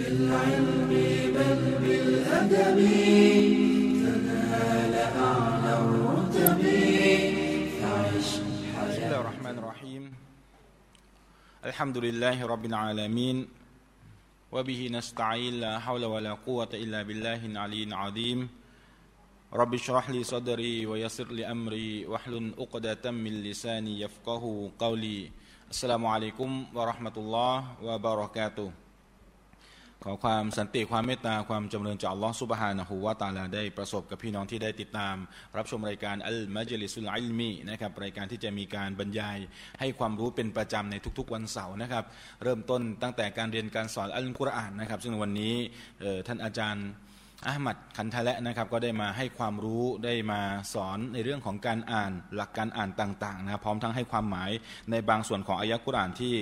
بالعلم بل بالأدب تنال أعلى الرتب. فعش بسم الله الرحمن الرحيم. الحمد لله رب العالمين وبه نستعين لا حول ولا قوة إلا بالله العلي العظيم. رب اشرح لي صدري ويسر لي أمري واحلل عقدة من لساني يفقه قولي. السلام عليكم ورحمة الله وبركاته. ขอความสันติความเมตตาความจำเริญจากอัลลอฮฺสุบฮานะฮูวาตาลาได้ประสบกับพี่น้องที่ได้ติดตาม รับชมรายการอัลมัจลิสุลอิลมีนะครับรายการที่จะมีการบรรยายให้ความรู้เป็นประจำในทุกๆวันเสาร์นะครับ เริ่มต้นตั้งแต่การเรียนการสอนอัลกุรอานนะครับ ซึ่งวันนี้ท่านอาจารย์ อาหมัดคันทะละนะครับก็ได้มาให้ความรู้ได้มาสอนในเรื่องของการอ่านหลักการอ่านต่างๆนะครับพร้อมทั้งให้ความหมายในบางส่วนของอายะกุรอานที่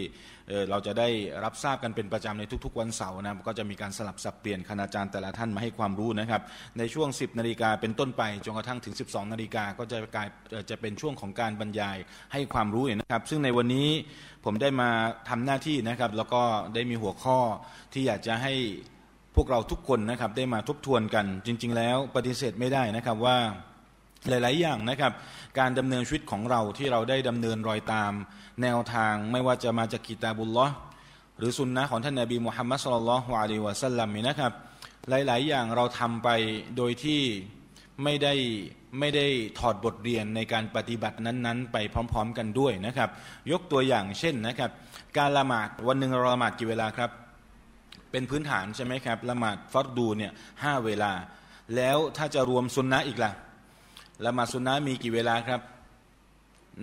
เเราจะได้รับทราบกันเป็นประจำในทุกๆ วันเสาร์นะครับก็จะมีการสลับสับเปลี่ยนคณาจารย์แต่ละท่านมาให้ความรู้นะครับในช่วง 10นาฬิกาเป็นต้นไปจนกระทั่งถึง 12นาฬิกาก็จะกลายจะเป็นช่วงของการบรรยายให้ความรู้นะครับ ซึ่งในวันนี้ผมได้มาทำหน้าที่นะครับ แล้วก็ได้มีหัวข้อที่อยากจะให้ วกเราทุกคนนะครับได้มาทบทวนกัน จริง ๆ แล้วปฏิเสธไม่ได้นะครับว่าหลาย ๆ อย่างนะครับ การดำเนินชีวิตของเราที่เราได้ดำเนินรอยตามแนวทางไม่ว่าจะมาจากกิตาบุลลอหรือสุนนะของท่านนาบีมุฮัมมัดสุลลัลฮุอะลัยวะสัลลัมนี่นะครับ หลาย ๆ อย่างเราทำไปโดยที่ไม่ได้ไม่ได้ถอดบทเรียนในการปฏิบัตินั้น ๆ ไปพร้อม ๆ กันด้วยนะครับ ยกตัวอย่างเช่นนะครับ การละหมาดวันหนึ่งเราละหมาดกี่เวลาครับ เป็นพื้นฐานใช่ไหมครับละหมาดฟัรดูเนี่ยห้าเวลา แล้วถ้าจะรวมซุนนะอีกล่ะละหมาดซุนนะมีกี่เวลาครับ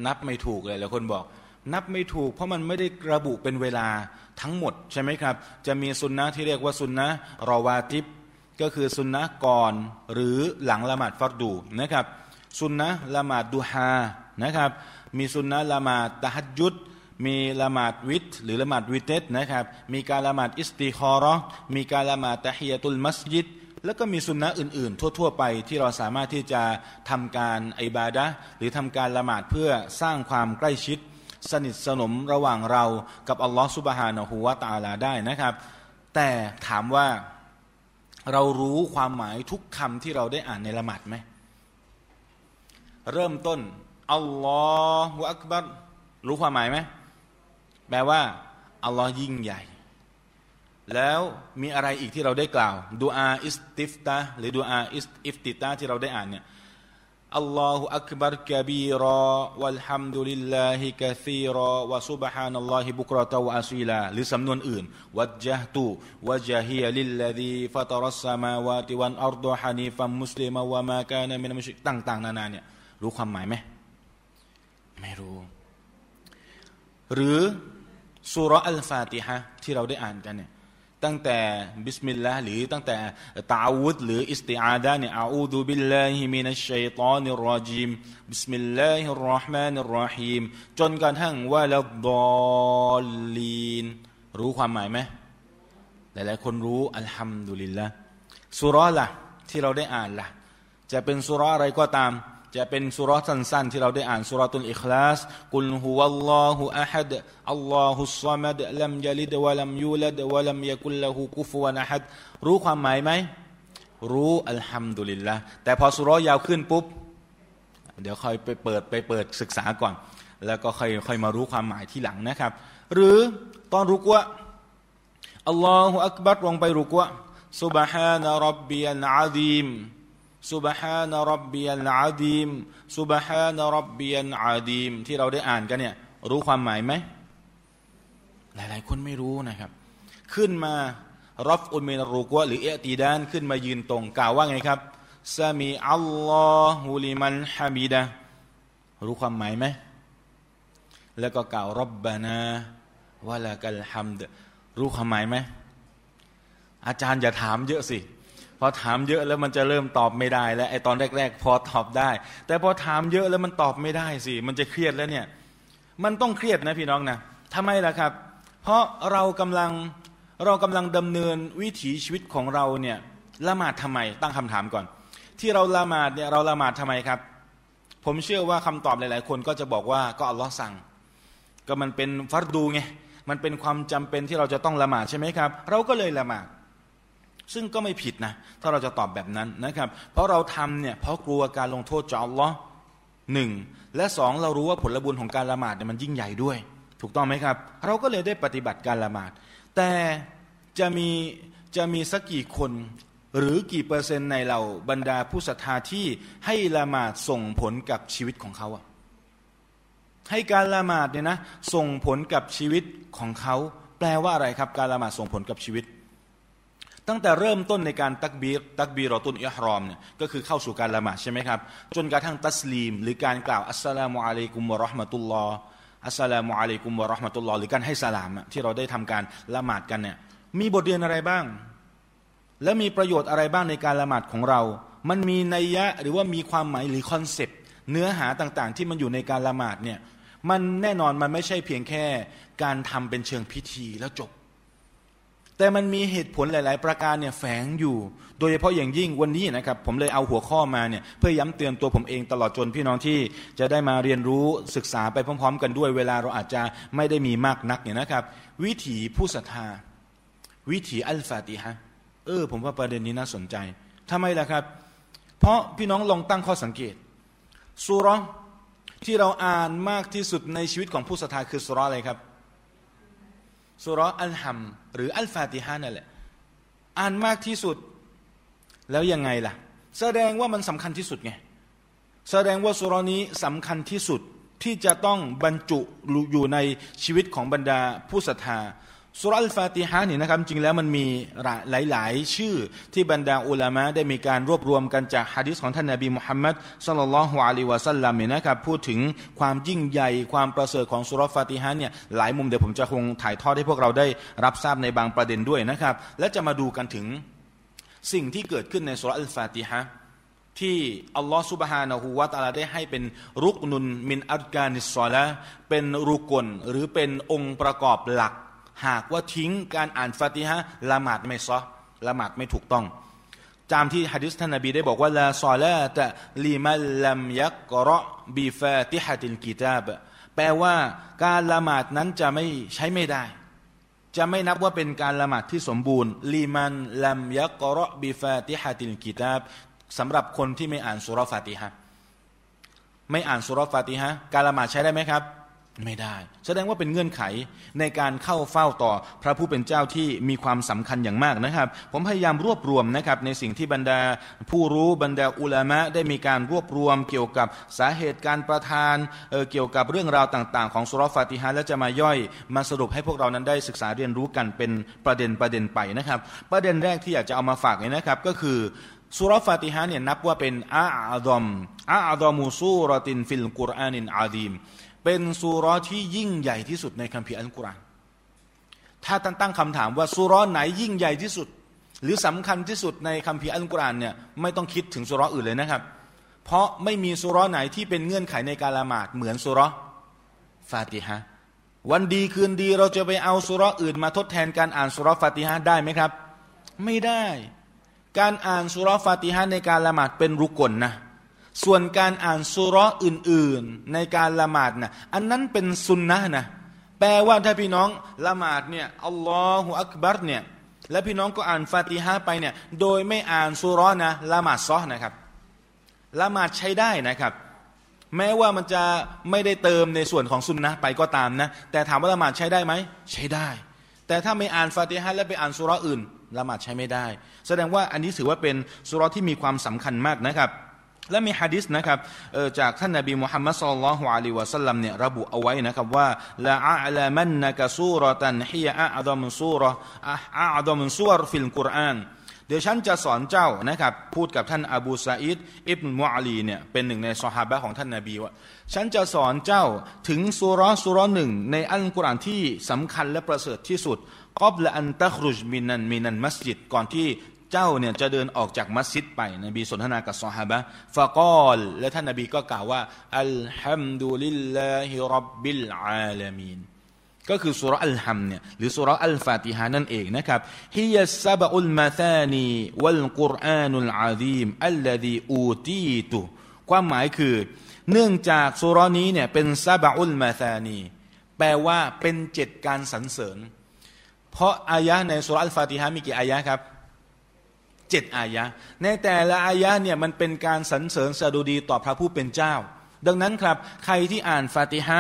นับไม่ถูกเลยหลายคนบอก นับไม่ถูก เพราะมันไม่ได้ระบุเป็นเวลาทั้งหมดใช่ไหมครับ จะมีซุนนะที่เรียกว่าซุนนะรอวาติบก็คือซุนนะก่อนหรือหลังละหมาดฟัรดูนะครับซุนนะละหมาดดูฮานะครับ มีซุนนะละหมาดตะฮัดยุด มีละหมาดวิตหรือละหมาดวิเตสนะครับ มีการละหมาดอิสติคอรอมีการละหมาดตะฮียตุลมัสยิดแล้วก็มีสุนนะอื่นๆ ทั่ว ๆ ไปที่เราสามารถที่จะทำการอิบาดะหรือทำการละหมาดเพื่อสร้างความใกล้ชิด สนิทสนมระหว่างเรากับอัลลอฮฺสุบฮานะฮูวะตาลาได้นะครับ แต่ถามว่าเรารู้ความหมายทุกคำที่เราได้อ่านในละหมาดไหมเริ่มต้นالله أكبر รู้ความหมายไหม แปลว่าอัลลอฮ์ยิ่งใหญ่ แล้วมีอะไรอีกที่เราได้กล่าวدعاء استفتاح หรือ دعاء افتتاح ที่เราได้อ่านเนี่ยالله أكبر كبيرا والحمد لله كثيرا وسبحان الله بكرة وأصيلا หรือสำนวนอื่นوجهت وجهي للذي فطر السماوات والأرض حنيفا مسلما وما أنا من المشركين ต่าง ๆ นานาเนี่ยรู้ความหมายไหมไม่รู้ หรือ สุรอัลฟาติฮะที่เราได้อ่านกันเนี่ยตั้งแต่بسم الله หรือตั้งแต่تعوذ หรือ استعاذة เนี่ย أعوذ بالله من الشيطان الرجيم بسم الله الرحمن الرحيم จนกระทั่ง ولا الضالين รู้ความหมายไหมหลายๆคนรู้الحمد للهสุรละที่เราได้อ่านล่ะจะเป็นสุรอะไรก็ตาม จะเป็นสุราะห์สั้นๆ ที่เราได้อ่านสุราะตุลอิคลาสกุลฮุวัลลอฮุอะฮัดอัลลอฮุสซะมัดลัมยะลิดวะลัมยูลัดวะลัมยะกุลละหูกุฟวะนะฮัดรู้ความหมายไหม รู้อัลฮัมดุลิลละแต่พอสุราะห์ยาวขึ้นปุ๊บ เดี๋ยวค่อยไปเปิดไปเปิดศึกษาก่อน แล้วก็ค่อยค่อยมารู้ความหมายที่หลังนะครับ หรือตอนรุกวะ อัลลอฮฺอักบัรลงไปรุกวะ سبحان ربي العظيم سبحان ربي العظيم سبحان ربي العظيم ที่เราได้อ่านกันเนี่ย รู้ความหมายไหม หลาย ๆ คนไม่รู้นะครับ ขึ้นมารับอุลเมนรุกวะหรือเอติดานขึ้นมายืนตรง กล่าวว่าไงครับซามีอัลลอฮุลิมันฮามิดะรู้ความหมายไหม แล้วก็กล่าวรับบานาวะลากัลฮัมดรู้ความหมายไหม อาจารย์อย่าถามเยอะสิพ อถามเยอะแล้วมันจะเริ่มตอบไม่ได้ แล้วไอ้ตอนแรก ๆ พอตอบได้ แต่พอถามเยอะแล้วมันตอบไม่ได้สิมันจะเครียดแล้วเนี่ยมันต้องเครียดนะพี่น้องนะทำไมล่ะครับ เพราะเรากำลังเรากำลังดำเนินวิถีชีวิตของเราเนี่ยละหมาดทำไมตั้งคำถามก่อน ที่เราละหมาดเนี่ยเราละหมาดทำไมครับ ผมเชื่อว่าคำตอบหลาย ๆ คนก็จะบอกว่าก็อัลลอฮ์สั่ง ก็มันเป็นฟัรดูไงมันเป็นความจำเป็นที่เราจะต้องละหมาดใช่ไหมครับ เราก็เลยละหมาด ซึ่งก็ไม่ผิดนะ ถ้าเราจะตอบแบบนั้นนะครับ เพราะเราทำเนี่ยเพราะกลัวการลงโทษจากอัลลอฮ์หนึ่งและสองเรารู้ว่าผลบุญของการละหมาดเนี่ยมันยิ่งใหญ่ด้วย ถูกต้องไหมครับ เราก็เลยได้ปฏิบัติการละหมาด แต่จะมีจะมีสักกี่คนหรือกี่เปอร์เซ็นต์ในเราบรรดาผู้ศรัทธาที่ให้ละหมาดส่งผลกับชีวิตของเขาอะให้การละหมาดเนี่ยนะส่งผลกับชีวิตของเขา แปลว่าอะไรครับ การละหมาดส่งผลกับชีวิต ตั้งแต่เริ่มต้นในการตักบีรตักบีรอตุนอิฮรอมเนี่ยก็คือเข้าสู่การละหมาดใช่ไหมครับ จนกระทั่งตัสลีม หรือการกล่าวอัสสลามุอะลัยกุมวะราะห์มะตุลลอฮ์อัสสลามุอะลัยกุมวะราะห์มะตุลลอฮ์หรือการให้สลามที่เราได้ทำการละหมาดกันเนี่ยมีบทเรียนอะไรบ้าง และมีประโยชน์อะไรบ้างในการละหมาดของเรา มันมีนัยยะหรือว่ามีความหมายหรือคอนเซปต์เนื้อหาต่างๆ ที่มันอยู่ในการละหมาดเนี่ยมันแน่นอนมันไม่ใช่เพียงแค่การทำเป็นเชิงพิธีแล้วจบ แต่มันมีเหตุผลหลาย ๆ ประการเนี่ยแฝงอยู่ โดยเฉพาะอย่างยิ่งวันนี้นะครับผมเลยเอาหัวข้อมาเนี่ยเพื่อย้ำเตือนตัวผมเองตลอดจนพี่น้องที่จะได้มาเรียนรู้ศึกษาไปพร้อม ๆ กันด้วย เวลาเราอาจจะไม่ได้มีมากนักเนี่ยนะครับ วิถีผู้ศรัทธา วิถีอัลฟาติฮะเออ ผมว่าประเด็นนี้น่าสนใจทำไมล่ะครับ เพราะพี่น้องลองตั้งข้อสังเกตสุรที่เราอ่านมากที่สุดในชีวิตของผู้ศรัทธาคือสุรอะไรครับ สุรอัลฮัมหรืออัลฟาติฮานั่นแหละอ่านมากที่สุดแล้วยังไงล่ะ แสดงว่ามันสำคัญที่สุดไง แสดงว่าสุรนี้สำคัญที่สุดที่จะต้องบรรจุอยู่ในชีวิตของบรรดาผู้ศรัทธา สุรัลฟาติฮะนี่นะครับจริงแล้วมันมีหลาย ๆ ชื่อที่บรรดาอุลามะได้มีการรวบรวมกันจากฮะดิษของท่านนาบีมุฮัมมัดสลลัลลอฮุอะลัยวะสัลลัมเนี่ยนะครับพูดถึงความยิ่งใหญ่ความประเสริฐของสุรัลฟาติฮะเนี่ยหลายมุมเดี๋ยวผมจะคงถ่ายทอดให้พวกเราได้รับทราบในบางประเด็นด้วยนะครับ และจะมาดูกันถึงสิ่งที่เกิดขึ้นในสุรัลฟาติฮะที่อัลลอฮฺสุบฮานะฮูวาตาลาได้ให้เป็นรุกนุนมินอัลกานิสซอละเป็นรุกลหรือเป็นองค์ประกอบหลัก หากว่าทิ้งการอ่านฟาติฮะละหมาดไม่ซอละหมาดไม่ถูกต้องจามที่ฮะดิษท่านนบีได้บอกว่าลาซอลาตะลีมัลลัมยักกระบีฟาติฮะติลกิตาบแปลว่าการละหมาดนั้นจะไม่ใช้ไม่ได้ จะไม่นับว่าเป็นการละหมาดที่สมบูรณ์ลีมันลัมยักกระบีฟาติฮะติลกิตาบสำหรับคนที่ไม่อ่านสุรฟาติฮะไม่อ่านสุรฟาติฮะการละหมาดใช้ได้ไหมครับ ไม่ได้ แสดงว่าเป็นเงื่อนไขในการเข้าเฝ้าต่อพระผู้เป็นเจ้าที่มีความสำคัญอย่างมากนะครับ ผมพยายามรวบรวมนะครับในสิ่งที่บรรดาผู้รู้บรรดาอุลามะได้มีการรวบรวม เกี่ยวกับสาเหตุการประทานเกี่ยวกับเรื่องราวต่างๆ ของสุรฟาติฮะและจะมาย่อย มาสรุปให้พวกเรานั้นได้ศึกษาเรียนรู้กันเป็นประเด็นประเด็นไปนะครับ ประเด็นแรกที่อยากจะเอามาฝากเนี่ยนะครับก็คือสุรฟาติฮะเนี่ยนับว่าเป็นأعظم أعظم سورة في القرآن العظيم เป็นสุรที่ยิ่งใหญ่ที่สุดในคัมภีร์อัลกุรอานถ้าตั้งตั้งคำถามว่าสุรไหนยิ่งใหญ่ที่สุด หรือสำคัญที่สุดในคัมภีร์อัลกุรอานเนี่ยไม่ต้องคิดถึงสุรอื่นเลยนะครับ เพราะไม่มีสุรไหนที่เป็นเงื่อนไขในการละหมาดเหมือนสุรฟาติฮะวันดีคืนดีเราจะไปเอาสุรอื่นมาทดแทนการอ่านสุรฟาติฮะได้ไหมครับ ไม่ได้ การอ่านสุรฟาติฮะในการละหมาดเป็นรุกลนะ ส่วนการอ่านสุรอื่นๆ ในการละหมาดนะอันนั้นเป็นสุนนะนะ แปลว่าถ้าพี่น้องละหมาดเนี่ยอัลลอฮฺอักบัรเนี่ยและพี่น้องก็อ่านฟาติฮะไปเนี่ยโดยไม่อ่านสุรนะละหมาดซอนะครับละหมาดใช้ได้นะครับ แม้ว่ามันจะไม่ได้เติมในส่วนของสุนนะไปก็ตามนะ แต่ถามว่าละหมาดใช้ได้ไหมใช้ได้ แต่ถ้าไม่อ่านฟาติฮะแล้วไปอ่านสุรอื่นละหมาดใช้ไม่ได้ แสดงว่าอันนี้ถือว่าเป็นสุรที่มีความสำคัญมากนะครับ และมีฮะดิษนะครับจากท่านนบีมุฮัมมัดสุลลัลฮุอะลัยวะสัลลัมเนี่ยระบุเอาไว้นะครับว่าละอัลมันนักซูรตันฮียะอัลมซูรอัลมซูรฟิลกุรอานเดี๋ยวฉันจะสอนเจ้านะครับพูดกับท่านอบูซาอิดอิบนมุอาลีเนี่ยเป็นหนึ่งในสหายของท่านนบีว่าฉันจะสอนเจ้าถึงสุรสุรหนึ่งในอัลกุรอานที่สำคัญและประเสริฐที่สุดกอบละอันตัครุจมินันมินันมัสยิดก่อนที่ เจ้าเนี่ยจะเดินออกจากมัสยิดไป นบีสนทนากับซอฮาบะฟะกอล และท่านนบีก็กล่าวว่า อัลฮัมดุลิลลาฮิรับบิลอาลามีนก็คือสุรอัลฮัมเนี่ยหรือสุรอัลฟาติฮานั่นเองนะครับฮิยัสซาบะอุลมาธานีวัลกุรอานุลอาดีมอัลลดีอูตีตุความหมายคือ เนื่องจากสุรนี้เนี่ยเป็นซาบะอุลมาธานี แปลว่าเป็นเจ็ดการสรรเสริญ เพราะอายะในสุรอัลฟาติฮามีกี่อายะครับ เจ็ดอายะในแต่ละอายะเนี่ยมันเป็นการสรรเสริญสดุดีต่อพระผู้เป็นเจ้า ดังนั้นครับใครที่อ่านฟาติฮะ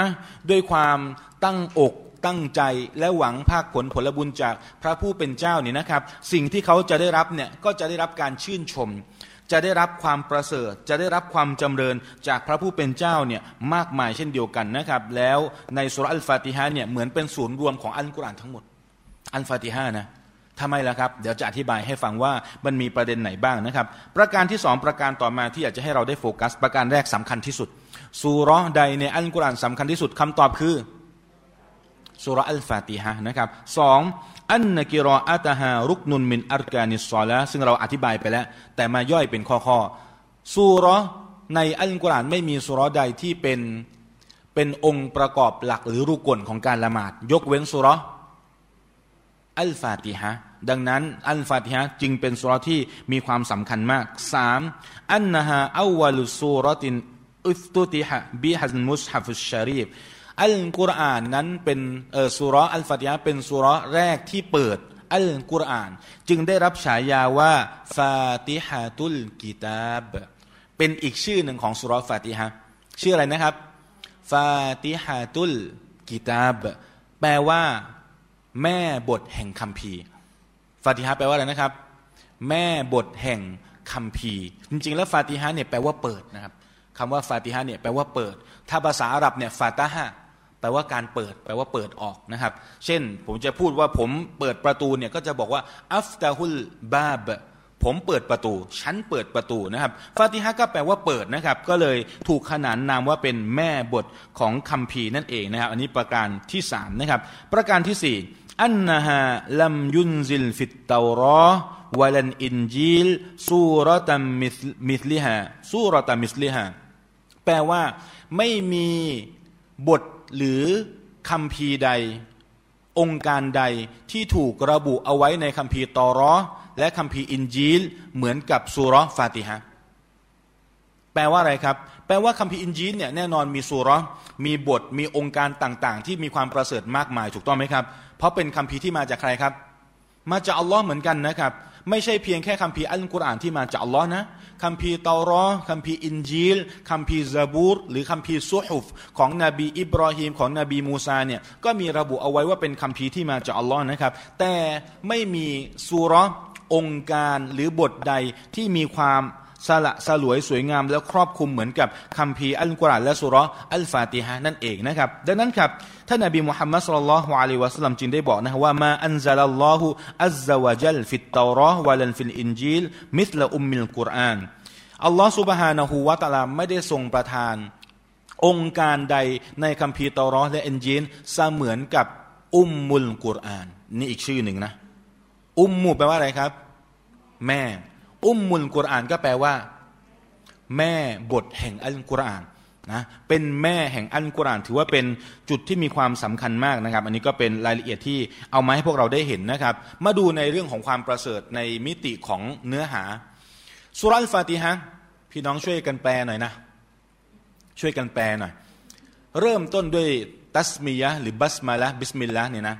ด้วยความตั้งอกตั้งใจและหวังภาคผลผลบุญจากพระผู้เป็นเจ้าเนี่ยนะครับ สิ่งที่เขาจะได้รับเนี่ยก็จะได้รับการชื่นชม จะได้รับความประเสริฐ จะได้รับความจำเริญจากพระผู้เป็นเจ้าเนี่ยมากมายเช่นเดียวกันนะครับ แล้วในสุรอัลฟาติฮะเนี่ยเหมือนเป็นศูนย์รวมของอัลกุรอานทั้งหมด อัลฟาติฮะนะ ทำไมล่ะครับ เดี๋ยวจะอธิบายให้ฟังว่ามันมีประเด็นไหนบ้างนะครับ ประการที่สองประการต่อมาที่อยากจะให้เราได้โฟกัส ประการแรกสำคัญที่สุดสุรอใดในอัลกุรอานสำคัญที่สุดคำตอบคือสุรอัลฟาติฮะนะครับสองอันนกิรออัตฮารุกนุนมินอัรกานิสซอละซึ่งเราอธิบายไปแล้ว แต่มาย่อยเป็นข้อๆสุรในอัลกุรอานไม่มีสุรใดที่เป็นเป็นองค์ประกอบหลักหรือركن ของการละหมาด ยกเว้นสุรอ อัลฟาติฮะดังนั้นอัลฟาติฮะจึงเป็นสุรที่มีความสำคัญมากสามأنها أول سورة افتتح بها المصحف الشريف อัลกุรอานนั้นเป็นเออสุรอัลฟาติฮะเป็นสุรแรกที่เปิดอัลกุรอานจึงได้รับฉายาว่าفاتحة الكتابาบเป็นอีกชื่อหนึ่งของสุรฟาติฮะชื่ออะไรนะครับฟาติฮะตุลกิตาบแปลว่า แม่บทแห่งคัมภีร์ฟาติฮะแปลว่าอะไรนะครับ แม่บทแห่งคัมภีร์จริงๆ แล้วฟาติฮะเนี่ยแปลว่าเปิดนะครับคำว่าฟาติฮะเนี่ยแปลว่าเปิด ถ้าภาษาอาหรับเนี่ยฟาตาฮะแปลว่าการเปิด แปลว่าเปิดออกนะครับ เช่น ผมจะพูดว่าผมเปิดประตูเนี่ยก็จะบอกว่าأفتح الباب ผมเปิดประตู ฉันเปิดประตูนะครับ ฟาติฮะก็แปลว่าเปิดนะครับ ก็เลยถูกขนานนามว่าเป็นแม่บทของคัมภีร์นั่นเองนะครับ อันนี้ประการที่สามนะครับ ประการที่สี่ أنها لم ينزل في التوراة والإنجيل سورة مثلها سورة مثلها แปลว่าไม่มีบทหรือคัมภีร์ใด โองการใดที่ถูกระบุเอาไว้ในคัมภีร์เตารอและคัมภีร์อินจีลเหมือนกับสุรฟาติฮะแปลว่าอะไรครับ แปลว่าคัมภีร์อินจีลเนี่ยแน่นอนมีสุรมีบทมีโองการต่างๆ ที่มีความประเสริฐมากมายถูกต้องไหมครับ เพราะเป็นคัมภีร์ที่มาจากใครครับ มาจากอัลลอฮ์เหมือนกันนะครับ ไม่ใช่เพียงแค่คัมภีร์อัลกุรอานที่มาจากอัลลอฮ์นะคัมภีร์เตารอคัมภีร์อินจีลคัมภีร์ซาบูรหรือคัมภีร์ซุฮุฟของนบีอิบรอฮิมของนบีมูซาเนี่ยก็มีระบุเอาไว้ว่าเป็นคัมภีร์ที่มาจากอัลลอฮ์นะครับ แต่ไม่มีสุเราะฮ์โองการหรือบทใดที่มีความ สละสลวยสวยงาม แล้วครอบคลุมเหมือนกับคัมภีร์อัลกุรอานและสุรอัลฟาติฮะนั่นเองนะครับ ดังนั้นครับท่านนบีมุฮัมมัดصلى الله عليه وسلمจึงได้บอกนะว่าما أنزل الله عز وجل في التوراة ولا في الإنجيلมิสลอุมมิลกุรอานอัลลอฮ์สุบฮานะฮูวะตะลาไม่ได้ทรงประทาน องค์การใดในคัมภีร์ตารอและอินจีลเสมือนกับอุมมุลกุรอาน นี่อีกชื่อหนึ่งนะ อุมมุแปลว่าอะไรครับ แม่ อุมมุลกุรอานก็แปลว่า แม่บทแห่งอัลกุรอานนะเป็นแม่แห่งอัลกุรอานถือว่าเป็นจุดที่มีความสำคัญมากนะครับ อันนี้ก็เป็นรายละเอียดที่เอามาให้พวกเราได้เห็นนะครับ มาดูในเรื่องของความประเสริฐในมิติของเนื้อหาสุรัลฟาติฮะพี่น้องช่วยกันแปลหน่อยนะ ช่วยกันแปลหน่อย เริ่มต้นด้วยตัสมียะหรือบัสมาละบิสมิลลาห์เนี่ยนะ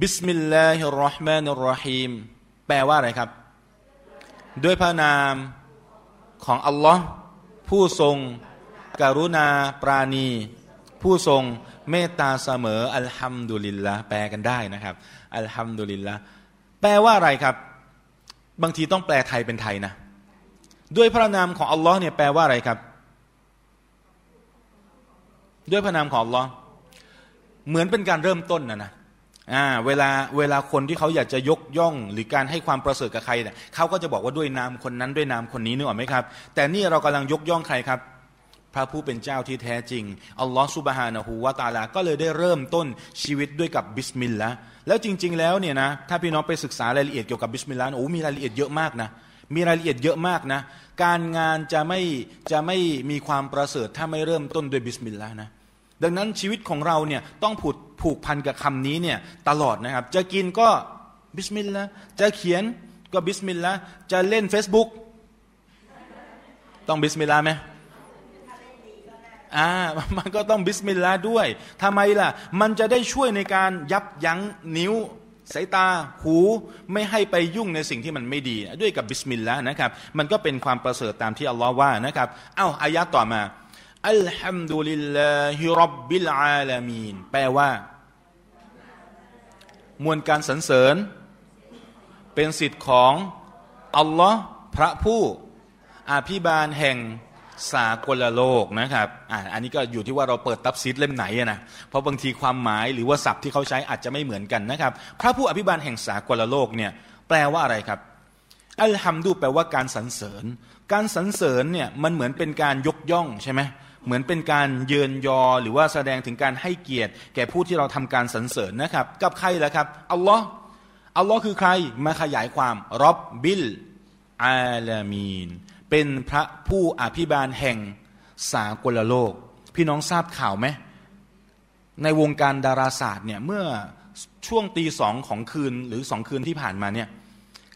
بسم الله الرحمن الرحيمแปลว่าอะไรครับ ด้วยพระนามของอัลลอฮ์ผู้ทรงกรุณาปราณี ผู้ทรงเมตตาเสมออัลฮัมดุลิลละแปลกันได้นะครับ อัลฮัมดุลิลละแปลว่าอะไรครับ บางทีต้องแปลไทยเป็นไทยนะ ด้วยพระนามของอัลลอฮ์เนี่ยแปลว่าอะไรครับ ด้วยพระนามของอัลลอฮ์เหมือนเป็นการเริ่มต้นนะนะ อ่าเวลาเวลาคนที่เขาอยากจะยกย่อง หรือการให้ความประเสริฐกับใครเนี่ยเขาก็จะบอกว่าด้วยนามคนนั้นด้วยนามคนนี้นึกออกไหมครับ แต่นี่เรากำลังยกย่องใครครับ พระผู้เป็นเจ้าที่แท้จริงอัลลอฮ์سبحانه وتعالى ก็เลยได้เริ่มต้นชีวิตด้วยกับบิสมิลลาห์แล้วจริง ๆ แล้วเนี่ยนะถ้าพี่น้องไปศึกษารายละเอียดเกี่ยวกับบิสมิลลาห์โอ้มีรายละเอียดเยอะมากนะมีรายละเอียดเยอะมากนะ การงานจะไม่จะไม่มีความประเสริฐถ้าไม่เริ่มต้นด้วยบิสมิลลาห์นะ ดังนั้นชีวิตของเราเนี่ยต้องผูกผูกพันกับคำนี้เนี่ยตลอดนะครับ จะกินก็บิสมิลลาห์จะเขียนก็บิสมิลลาห์จะเล่น Facebook ต้องบิสมิลลาห์ไหมอ่ามันก็ต้องบิสมิลลาห์ด้วยทำไมล่ะ มันจะได้ช่วยในการยับยั้งนิ้วสายตาหูไม่ให้ไปยุ่งในสิ่งที่มันไม่ดี ด้วยกับบิสมิลลาห์นะครับ มันก็เป็นความประเสริฐตามที่อัลลอฮ์ว่านะครับ เอ้าอายะต่อมา الحمد لله رب العالمينแปลว่า มวลการสรรเสริญ เป็นสิทธิ์ของ อัลลอฮ์พระผู้ อภิบาลแห่งสากลโลกนะครับอ่าอันนี้ก็อยู่ที่ว่าเราเปิดตับซิดเล่มไหนนะเพราะบางทีความหมายหรือว่าศัพท์ที่เขาใช้อาจจะไม่เหมือนกันนะครับ พระผู้อภิบาลแห่งสากลโลกเนี่ยแปลว่าอะไรครับอัลฮัมดูแปลว่าการสรรเสริญ การสรรเสริญเนี่ยมันเหมือนเป็นการยกย่องใช่ไหม เหมือนเป็นการเยินยอหรือว่าแสดงถึงการให้เกียรติ แก่ผู้ที่เราทำการสรรเสริญนะครับ กับใครล่ะครับอัลลอฮ์อัลลอฮ์คือใครมาขยายความรอบบิลอาลามีนเป็นพระผู้อภิบาลแห่งสากลโลก พี่น้องทราบข่าวไหมในวงการดาราศาสตร์เนี่ยเมื่อช่วงตีสองของคืนหรือสองคืนที่ผ่านมาเนี่ย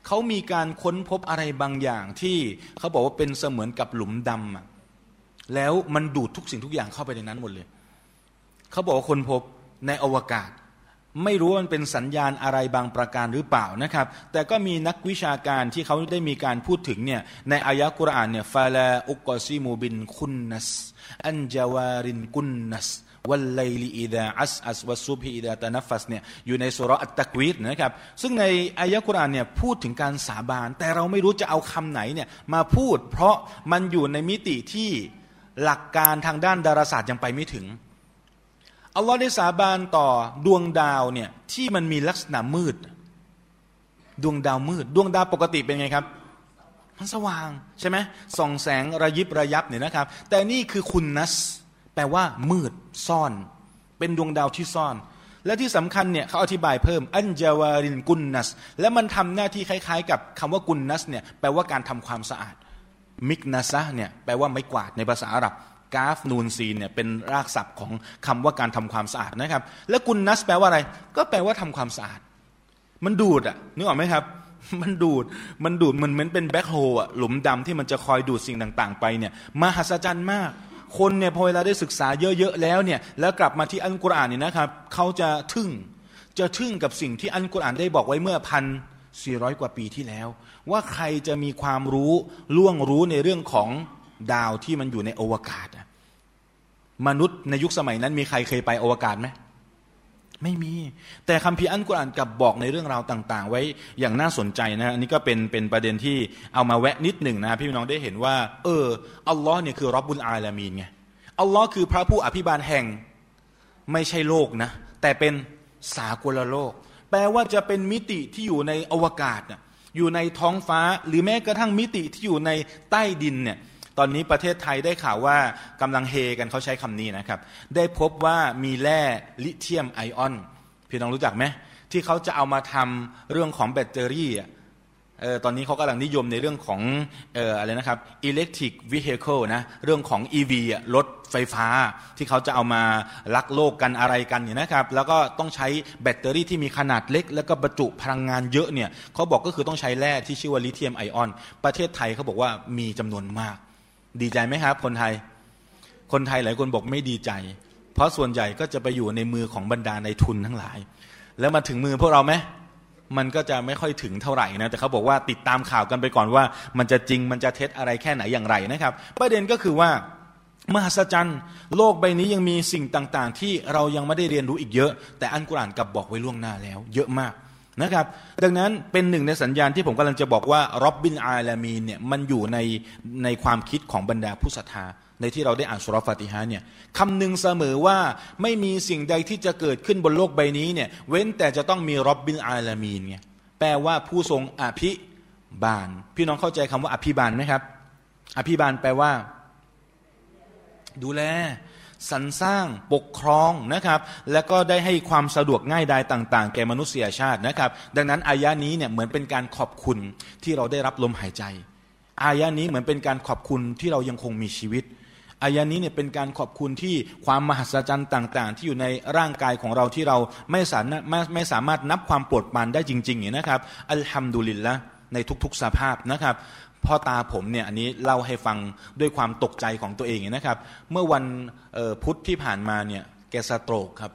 เขามีการค้นพบอะไรบางอย่างที่เขาบอกว่าเป็นเสมือนกับหลุมดำ แล้วมันดูดทุกสิ่งทุกอย่างเข้าไปในนั้นหมดเลย เขาบอกว่าคนพบในอวกาศ ไม่รู้ว่ามันเป็นสัญญาณอะไรบางประการหรือเปล่านะครับ แต่ก็มีนักวิชาการที่เขาได้มีการพูดถึงเนี่ยในอายะกุรอานเนี่ยฟาลาอุกอซิมูบินคุนนัสอันจาวารินกุนนัสวัลไลลีอิดาอัสอัสวัสุบีอิดาตานัฟัสเนี่ยอยู่ในสุรอัตตะกวีดนะครับซึ่งในอายะกุรอานเนี่ยพูดถึงการสาบาน แต่เราไม่รู้จะเอาคำไหนเนี่ยมาพูด เพราะมันอยู่ในมิติที่ หลักการทางด้านดาราศาสตร์ยังไปไม่ถึงอัลลอฮ์ได้สาบานต่อดวงดาวเนี่ยที่มันมีลักษณะมืด ดวงดาวมืด ดวงดาวปกติเป็นไงครับ มันสว่างใช่ไหมส่องแสงระยิบระยับเนี่ยนะครับ แต่นี่คือคุณนัส แปลว่า มืดซ่อน เป็นดวงดาวที่ซ่อน และที่สำคัญเนี่ยเขาอธิบายเพิ่ม อันจาวารินกุนนัส และมันทำหน้าที่คล้าย ๆ กับคำว่ากุนนัสเนี่ยแปลว่าการทำความสะอาด มิกนัสเนี่ยแปลว่าไม้กวาดในภาษาอาหรับกาฟนูนซีนเนี่ยเป็นรากศัพท์ของคำว่าการทำความสะอาดนะครับ แล้วกุนนัสแปลว่าอะไร ก็แปลว่าทำความสะอาด มันดูดอะนึกออกไหมครับ มันดูดมันดูดมันเหมือนเป็นแบ็คโฮอะหลุมดำที่มันจะคอยดูดสิ่งต่างๆ ไปเนี่ยมหัศจรรย์มากคนเนี่ยพอเวลาได้ศึกษาเยอะๆแล้วเนี่ยแล้วกลับมาที่อัลกุรอานเนี่ยนะครับเขาจะทึ่งจะทึ่งกับสิ่งที่อัลกุรอานได้บอกไว้เมื่อพันสี่ร้อยกว่าปีที่แล้ว ว่าใครจะมีความรู้ล่วงรู้ในเรื่องของดาวที่มันอยู่ในอวกาศมนุษย์ในยุคสมัยนั้นมีใครเคยไปอวกาศไหมไม่มี แต่คัมภีร์อันกุรอานกับบอกในเรื่องราวต่าง ๆ ไว้อย่างน่าสนใจนะอันนี้ก็เป็นเป็นประเด็นที่เอามาแวะนิดหนึ่งนะพี่น้องได้เห็นว่า เอออัลลอฮ์เนี่ยคือรับบุญอาลามีนไงอัลลอฮ์คือพระผู้อภิบาลแห่งไม่ใช่โลกนะแต่เป็นสากลโลก แปลว่าจะเป็นมิติที่อยู่ในอวกาศ อยู่ในท้องฟ้าหรือแม้กระทั่งมิติที่อยู่ในใต้ดินเนี่ยตอนนี้ประเทศไทยได้ข่าวว่ากำลังเฮกันเขาใช้คำนี้นะครับ ได้พบว่ามีแร่ลิเทียมไอออน พี่น้องรู้จักไหมที่เขาจะเอามาทำเรื่องของแบตเตอรี่ ตอนนี้เขากำลังนิยมในเรื่องของอออะไรนะครับ electric vehicle นะเรื่องของ EV รถไฟฟ้าที่เขาจะเอามาลักโลกกันอะไรกันเนี่ยนะครับ แล้วก็ต้องใช้แบตเตอรี่ที่มีขนาดเล็ก แล้วก็บรรจุพลังงานเยอะเนี่ยเขาบอกก็คือต้องใช้แร่ที่ชื่อว่าลิเธียมไอออน ประเทศไทยเขาบอกว่ามีจำนวนมาก ดีใจไหมครับ คนไทย คนไทยหลายคนบอกไม่ดีใจ เพราะส่วนใหญ่ก็จะไปอยู่ในมือของบรรดาในทุนทั้งหลาย แล้วมาถึงมือพวกเราไหม มันก็จะไม่ค่อยถึงเท่าไหร่นะแต่เขาบอกว่าติดตามข่าวกันไปก่อนว่า มันจะจริงมันจะเท็จอะไรแค่ไหนอย่างไรนะครับ ประเด็นก็คือว่ามหัศจรรย์ โลกใบนี้ยังมีสิ่งต่างๆ ที่เรายังไม่ได้เรียนรู้อีกเยอะ แต่อันกุรานกับบอกไว้ล่วงหน้าแล้ว เยอะมากนะครับ ดังนั้นเป็นหนึ่งในสัญญาณที่ผมกำลังจะบอกว่ารอบบินอาลามีนเนี่ยมันอยู่ในในความคิดของบรรดาผู้ศรัทธา ในที่เราได้อ่านสุรฟาติฮะเนี่ยคำหนึ่งเสมอว่าไม่มีสิ่งใดที่จะเกิดขึ้นบนโลกใบนี้เนี่ยเว้นแต่จะต้องมีรอบบินอาลามีนไงแปลว่าผู้ทรงอภิบาล พี่น้องเข้าใจคำว่าอภิบาลไหมครับ อภิบาลแปลว่า ดูแลสรรสร้างปกครองนะครับ แล้วก็ได้ให้ความสะดวกง่ายดายต่าง ๆ แก่มนุษยชาตินะครับ ดังนั้นอายะนี้เนี่ยเหมือนเป็นการขอบคุณที่เราได้รับลมหายใจ อายะนี้เหมือนเป็นการขอบคุณที่เรายังคงมีชีวิต อายะนี้เนี่ยเป็นการขอบคุณที่ความมหัศจรรย์ต่าง ๆ ที่อยู่ในร่างกายของเราที่เราไม่สามารถไม่สามารถนับความปวดปานได้จริงๆอย่างนะครับ อัลฮัมดุลิลละในทุก ๆ สภาพนะครับพ่อตาผมเนี่ยอันนี้เล่าให้ฟังด้วยความตกใจของตัวเองนะครับ เมื่อวันพุธที่ผ่านมาเนี่ยแกสโตรกครับ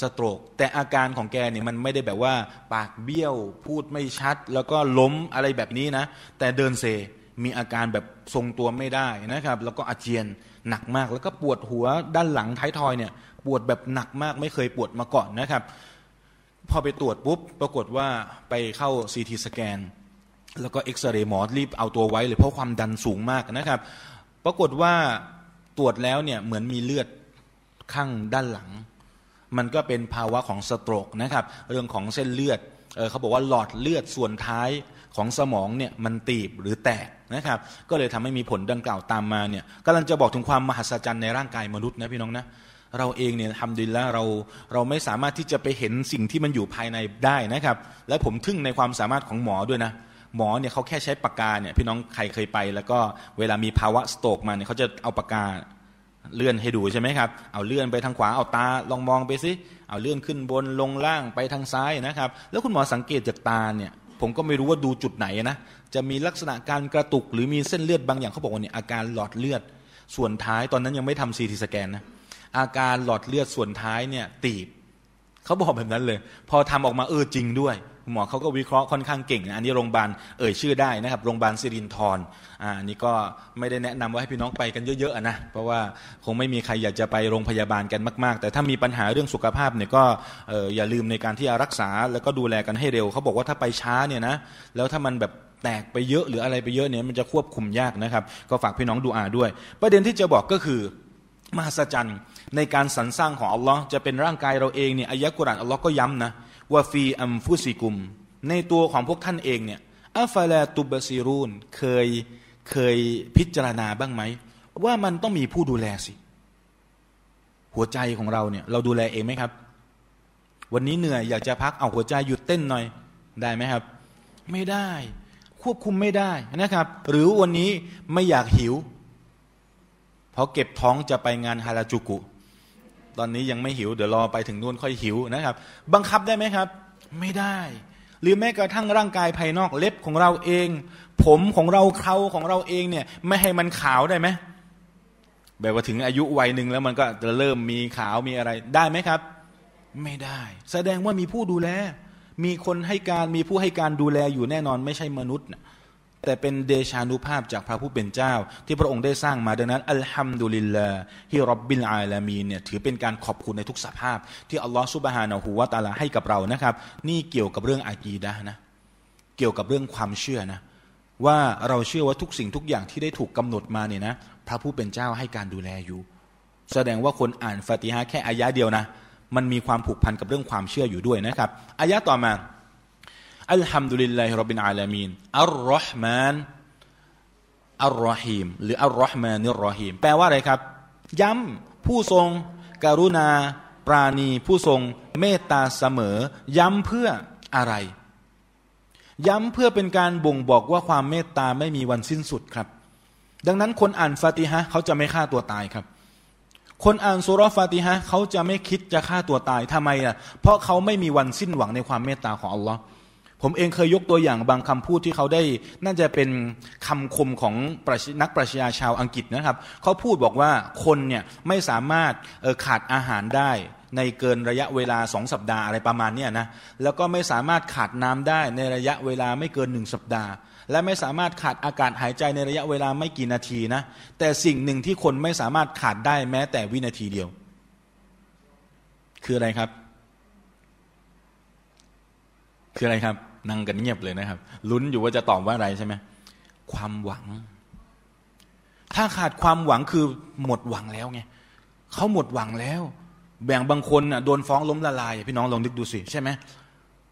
สโตรก แต่อาการของแกเนี่ยมันไม่ได้แบบว่า ปากเบี้ยวพูดไม่ชัด แล้วก็ล้มอะไรแบบนี้นะ แต่เดินเซ มีอาการแบบทรงตัวไม่ได้นะครับ แล้วก็อาเจียนหนักมาก แล้วก็ปวดหัวด้านหลังท้ายทอยเนี่ย ปวดแบบหนักมากไม่เคยปวดมาก่อนนะครับ พอไปตรวจปุ๊บ ปรากฏว่าไปเข้าซีทีสแกนแล้วก็เอ็กซเรย์หมอรีบเอาตัวไว้เลยเพราะความดันสูงมากนะครับ ปรากฏว่าตรวจแล้วเนี่ยเหมือนมีเลือดข้างด้านหลัง มันก็เป็นภาวะของสโตรกนะครับ เรื่องของเส้นเลือดเเขาบอกว่าหลอดเลือดส่วนท้าย ของสมองเนี่ยมันตีบหรือแตกนะครับ ก็เลยทำให้มีผลดังกล่าวตามมาเนี่ยกำลังจะบอกถึงความมหัศจรรย์ในร่างกายมนุษย์นะพี่น้องนะเราเองเนี่ยทำดีแล้วเราเราไม่สามารถที่จะไปเห็นสิ่งที่มันอยู่ภายในได้นะครับ และผมทึ่งในความสามารถของหมอด้วยนะหมอเนี่ยเขาแค่ใช้ปากกาเนี่ยพี่น้องใครเคยไป แล้วก็เวลามีภาวะสโตกมาเนี่ยเขาจะเอาปากกาเลื่อนให้ดูใช่ไหมครับ เอาเลื่อนไปทางขวา เอาตาลองมองไปสิ เอาเลื่อนขึ้นบนลงล่างไปทางซ้ายนะครับ แล้วคุณหมอสังเกตจากตาเนี่ย ผมก็ไม่รู้ว่าดูจุดไหนนะจะมีลักษณะการกระตุก หรือมีเส้นเลือดบางอย่างเขาบอกว่าเนี่ยอาการหลอดเลือดส่วนท้ายตอนนั้นยังไม่ทำซีทีสแกนนะอาการหลอดเลือดส่วนท้ายเนี่ยตีบเขาบอกแบบนั้นเลย พอทำออกมาเออจริงด้วย หมอเขาก็วิเคราะห์ค่อนข้างเก่ง อันนี้โรงพยาบาลเอ่ยชื่อได้นะครับโรงพยาบาลสิรินทรอ่านี่ก็ไม่ได้แนะนำว่าให้พี่น้องไปกันเยอะๆนะเพราะว่าคงไม่มีใครอยากจะไปโรงพยาบาลกันมาก ๆ แต่ถ้ามีปัญหาเรื่องสุขภาพเนี่ยก็อย่าลืมในการที่จะรักษาแล้วก็ดูแลกันให้เร็วเขาบอกว่าถ้าไปช้าเนี่ยนะแล้วถ้ามันแบบแตกไปเยอะหรืออะไรไปเยอะเนี่ยมันจะควบคุมยากนะครับ ก็ฝากพี่น้องดูอาด้วย ประเด็นที่จะบอกก็คือมหัศจรรย์ในการสรรสร้างของอัลลอฮ์จะเป็นร่างกายเราเองเนี่ยอายะกุรานอัลลอฮ์ก็ย้ำนะ ว่าฟีอัมฟุซิกุม ในตัวของพวกท่านเองเนี่ยอัฟลาตุบซีรูนเคยเคยพิจารณาบ้างไหม ว่ามันต้องมีผู้ดูแลสิ หัวใจของเราเนี่ย เราดูแลเองไหมครับ วันนี้เหนื่อยอยากจะพักเอาหัวใจหยุดเต้นหน่อยได้ไหมครับ ไม่ได้ ควบคุมไม่ได้นะครับ หรือวันนี้ไม่อยากหิวเพราะเก็บท้องจะไปงานฮาราจูกุ ตอนนี้ยังไม่หิวเดี๋ยวรอไปถึงนู่นค่อยหิวนะครับ บังคับได้ไหมครับ ไม่ได้ หรือแม้กระทั่งร่างกายภายนอกเล็บของเราเอง ผมของเราเขาของเราเองเนี่ย ไม่ให้มันขาวได้ไหมแบบว่าถึงอายุวัยหนึ่งแล้วมันก็จะเริ่มมีขาวมีอะไรได้ไหมครับ ไม่ได้ แสดงว่ามีผู้ดูแล มีคนให้การมีผู้ให้การดูแลอยู่แน่นอนไม่ใช่มนุษย์นะ แต่เป็นเดชานุภาพจากพระผู้เป็นเจ้า ที่พระองค์ได้สร้างมาดังนั้นอัลฮัมดุลิลลาฮิรับบิลอาลามีเนี่ยถือเป็นการขอบคุณในทุกสภาพ ที่อัลลอฮฺสุบฮานะฮูวาตาลาให้กับเรานะครับ นี่เกี่ยวกับเรื่องอากีดะนะเกี่ยวกับเรื่องความเชื่อนะว่าเราเชื่อว่าทุกสิ่งทุกอย่างที่ได้ถูกกำหนดมาเนี่ยนะพระผู้เป็นเจ้าให้การดูแลอยู่ แสดงว่าคนอ่านฟาติฮะแค่อายะเดียวนะ มันมีความผูกพันกับเรื่องความเชื่ออยู่ด้วยนะครับอายะต่อมา อัลฮัมดุลิลลาฮิรับบินอาลามีนอัลรอฮ์มานอัลรอฮีมหรืออัลรอฮ์มานิรรอฮีมแปลว่าอะไรครับ ย้ำผู้ทรงกรุณา ปราณี ผู้ทรงเมตตาเสมอ ย้ำเพื่ออะไร ย้ำเพื่อเป็นการบ่งบอกว่าความเมตตาไม่มีวันสิ้นสุดครับ ดังนั้นคนอ่านฟาติฮะเขาจะไม่ฆ่าตัวตายครับ คนอ่านสุรฟาติฮะเขาจะไม่คิดจะฆ่าตัวตายทำไมอะ เพราะเขาไม่มีวันสิ้นหวังในความเมตตาของอัลลอฮ์ ผมเองเคยยกตัวอย่างบางคำพูดที่เขาได้ น่าจะเป็นคำคมของนักปรัชญาชาวอังกฤษนะครับ เขาพูดบอกว่าคนเนี่ยไม่สามารถขาดอาหารได้ในเกินระยะเวลาสองสัปดาห์อะไรประมาณนี้นะ แล้วก็ไม่สามารถขาดน้ำได้ในระยะเวลาไม่เกินหนึ่งสัปดาห์ และไม่สามารถขาดอากาศหายใจในระยะเวลาไม่กี่นาทีนะ แต่สิ่งหนึ่งที่คนไม่สามารถขาดได้แม้แต่วินาทีเดียว คืออะไรครับ คืออะไรครับ นั่งกันเงียบเลยนะครับ ลุ้นอยู่ว่าจะตอบว่าอะไรใช่ไหมความหวัง ถ้าขาดความหวังคือหมดหวังแล้วไงเขาหมดหวังแล้ว แบ่งบางคนอะโดนฟ้องล้มละลาย พี่น้องลองนึกดูสิใช่ไหม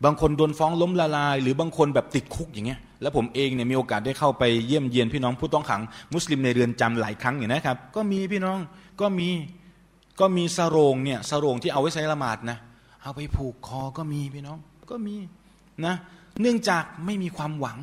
บางคนโดนฟ้องล้มละลาย หรือบางคนแบบติดคุกอย่างเงี้ย แล้วผมเองเนี่ยมีโอกาสได้เข้าไปเยี่ยมเยียนพี่น้องผู้ต้องขัง มุสลิมในเรือนจำหลายครั้งอย่างนะครับ ก็มีพี่น้องก็มีก็มีสโรงเนี่ยสโรงที่เอาไว้ใช้ละหมาดนะเอาไปผูกคอก็มีพี่น้องก็มี นะเนื่องจากไม่มีความหวัง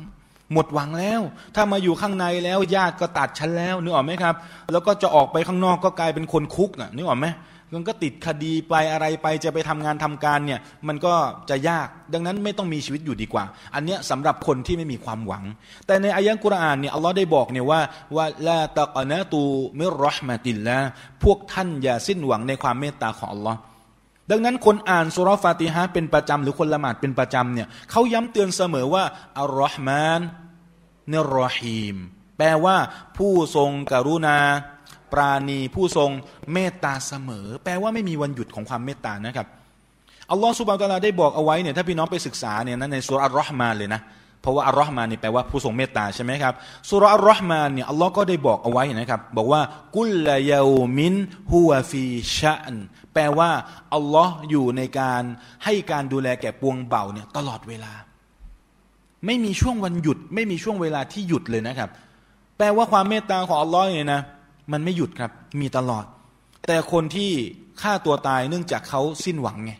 หมดหวังแล้ว ถ้ามาอยู่ข้างในแล้วญาติก็ตัดฉันแล้วนึกออกไหมครับ แล้วก็จะออกไปข้างนอกก็กลายเป็นคนคุกอะนึกออกไหมมันก็ติดคดีไปอะไรไปจะไปทำงานทำการเนี่ยมันก็จะยากดังนั้นไม่ต้องมีชีวิตอยู่ดีกว่า อันเนี้ยสำหรับคนที่ไม่มีความหวัง แต่ในอายะกุรอานเนี่ยอัลลอฮ์ได้บอกเนี่ยว่าว่าละตะกนะตูมิรอห์มาติลละพวกท่านอย่าสิ้นหวังในความเมตตาของอัลลอฮ์ ดังนั้นคนอ่านสุรฟาติฮะเป็นประจำหรือคนละหมาดเป็นประจำเนี่ยเขาย้ำเตือนเสมอว่าอัลลอฮ์มานเนรอฮีม แปลว่าผู้ทรงกรุณา ปราณีผู้ทรงเมตตาเสมอ แปลว่าไม่มีวันหยุดของความเมตตานะครับอัลลอฮ์สุบานตะลาได้บอกเอาไว้เนี่ยถ้าพี่น้องไปศึกษาเนี่ยนะในสุรอัลรอฮ์มานเลยนะ เพราะว่าอัลลอฮ์มานนี่แปลว่าผู้ทรงเมตตาใช่ไหมครับสุรอัลรอฮ์มาเนี่ยอัลลอฮ์ก็ได้บอกเอาไว้นะครับ บอกว่ากุลลายามินฮุวฟีชะนแปลว่าอัลลอฮ์อยู่ในการให้การดูแลแก่ปวงบ่าวเนี่ยตลอดเวลา ไม่มีช่วงวันหยุด ไม่มีช่วงเวลาที่หยุดเลยนะครับ แปลว่าความเมตตาของอัลลอฮ์เนี่ยนะมันไม่หยุดครับมีตลอด แต่คนที่ฆ่าตัวตายเนื่องจากเขาสิ้นหวังไง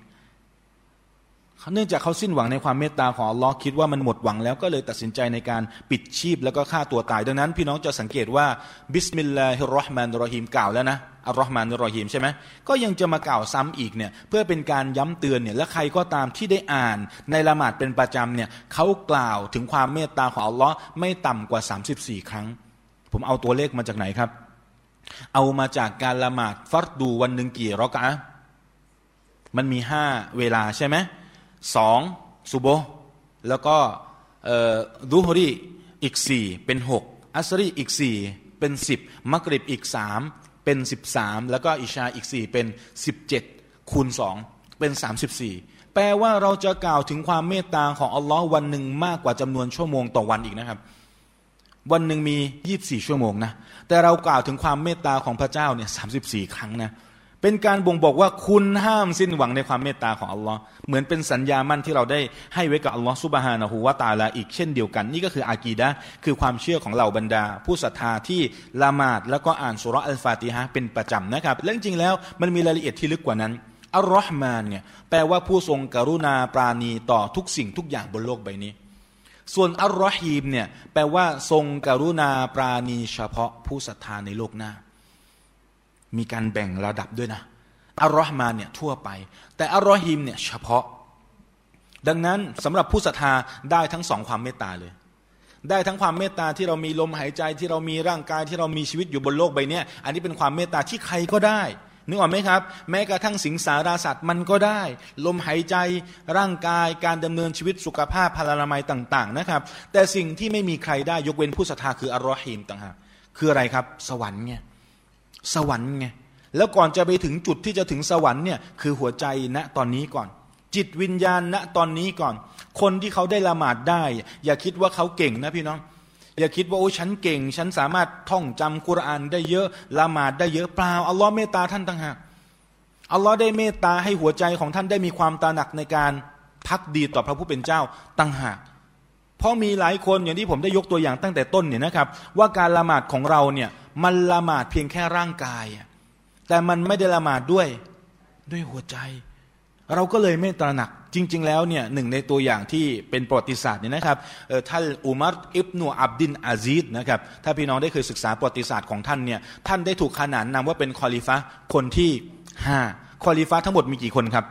เนื่องจากเขาสิ้นหวังในความเมตตาของอัลลอฮ์คิดว่ามันหมดหวังแล้วก็เลยตัดสินใจในการปิดชีพแล้วก็ฆ่าตัวตาย ดังนั้น พี่น้องจะสังเกตว่าبسم الله الرحمن الرحيمกล่าวแล้วนะอัลลอฮ์มานุรฮีมใช่ไหมก็ยังจะมากล่าวซ้ำอีกเนี่ยเพื่อเป็นการย้ำเตือนเนี่ยและใครก็ตามที่ได้อ่านในละหมาดเป็นประจำเนี่ยเขากล่าวถึงความเมตตาของอัลลอฮ์ไม่ต่ำกว่า 34 ครั้ง ผมเอาตัวเลขมาจากไหนครับ เอามาจากการละหมาดฟัดดูวันหนึ่งกี่รอกะมันมีห้าเวลาใช่ไหม สองซุโบแล้วก็ดูฮรีอีกสี่เป็นหกอัสรีอีกสี่เป็นสิบมักริบอีกสามเป็นสิบสามแล้วก็อิชาอีกสี่เป็นสิบเจ็ดคูณสองเป็นสามสิบสี่แปลว่าเราจะกล่าวถึงความเมตตาของอัลลอฮ์วันหนึ่งมากกว่าจำนวนชั่วโมงต่อวันอีกนะครับ วันหนึ่งมียี่บสี่ชั่วโมงนะแต่เรากล่าวถึงความเมตตาของพระเจ้าเนี่ยสามสิบสี่ครั้งนะ เป็นการบ่งบอกว่าคุณห้ามสิ้นหวังในความเมตตาของอัลลอฮ์เหมือนเป็นสัญญามั่นที่เราได้ให้ไว้กับอัลลอฮ์ซุบฮานะฮูวาตาลาอีกเช่นเดียวกัน นี่ก็คืออากีดะคือความเชื่อของเหล่าบรรดา ผู้ศรัทธาที่ละหมาดแล้วก็อ่านสุรอัลฟาติฮะเป็นประจำนะครับและจริงๆแล้วมันมีรายละเอียดที่ลึกกว่านั้นอัลลอฮ์มานเนี่ยแปลว่าผู้ทรงกรุณาปราณีต่อทุกสิ่งทุกอย่างบนโลกใบนี้ ส่วนอัลลอฮีมเนี่ยแปลว่าทรงกรุณาปราณีเฉพาะผู้ศรัทธาในโลกหน้า มีการแบ่งระดับด้วยนะอัลลอฮ์มาเนี่ยทั่วไป แต่อัลลอฮิมเนี่ยเฉพาะ ดังนั้นสำหรับผู้ศรัทธาได้ทั้งสองความเมตตาเลย ได้ทั้งความเมตตาที่เรามีลมหายใจที่เรามีร่างกายที่เรามีชีวิตอยู่บนโลกใบนี้อันนี้เป็นความเมตตาที่ใครก็ได้นึกออกไหมครับ แม้กระทั่งสิงสาราสัตว์มันก็ได้ ลมหายใจร่างกายการดำเนินชีวิตสุขภาพพลานามัยต่าง ๆ นะครับ แต่สิ่งที่ไม่มีใครได้ยกเว้นผู้ศรัทธาคืออัลลอฮิมต่างหากคืออะไรครับ สวรรค์ไง สวรรค์ไงแล้วก่อนจะไปถึงจุดที่จะถึงสวรรค์เนี่ยคือหัวใจณตอนนี้ก่อน จิตวิญญาณณตอนนี้ก่อน คนที่เขาได้ละหมาดได้ อย่าคิดว่าเขาเก่งนะพี่น้อง อย่าคิดว่าโอ้ฉันเก่ง ฉันสามารถท่องจำกุรานได้เยอะละหมาดได้เยอะเปล่าอัลลอฮ์เมตตาท่านต่างหากอัลลอฮ์ได้เมตตาให้หัวใจของท่านได้มีความตาหนักในการพักดีต่อพระผู้เป็นเจ้าต่างหาก เพราะมีหลายคนอย่างที่ผมได้ยกตัวอย่างตั้งแต่ต้นเนี่ยนะครับ ว่าการละหมาดของเราเนี่ยมันละหมาดเพียงแค่ร่างกาย แต่มันไม่ได้ละหมาดด้วยด้วยหัวใจ เราก็เลยไม่ตระหนักจริง ๆ แล้วเนี่ยหนึ่งในตัวอย่างที่เป็นประวัติศาสตร์เนี่ยนะครับท่านอุมัรอิบนูอับดิลอาซีซนะครับถ้าพี่น้องได้เคยศึกษาประวัติศาสตร์ของท่านเนี่ยท่านได้ถูกขนานนามว่าเป็นคอลิฟะคนที่ห้าคอลิฟะทั้งหมดมีกี่คนครับ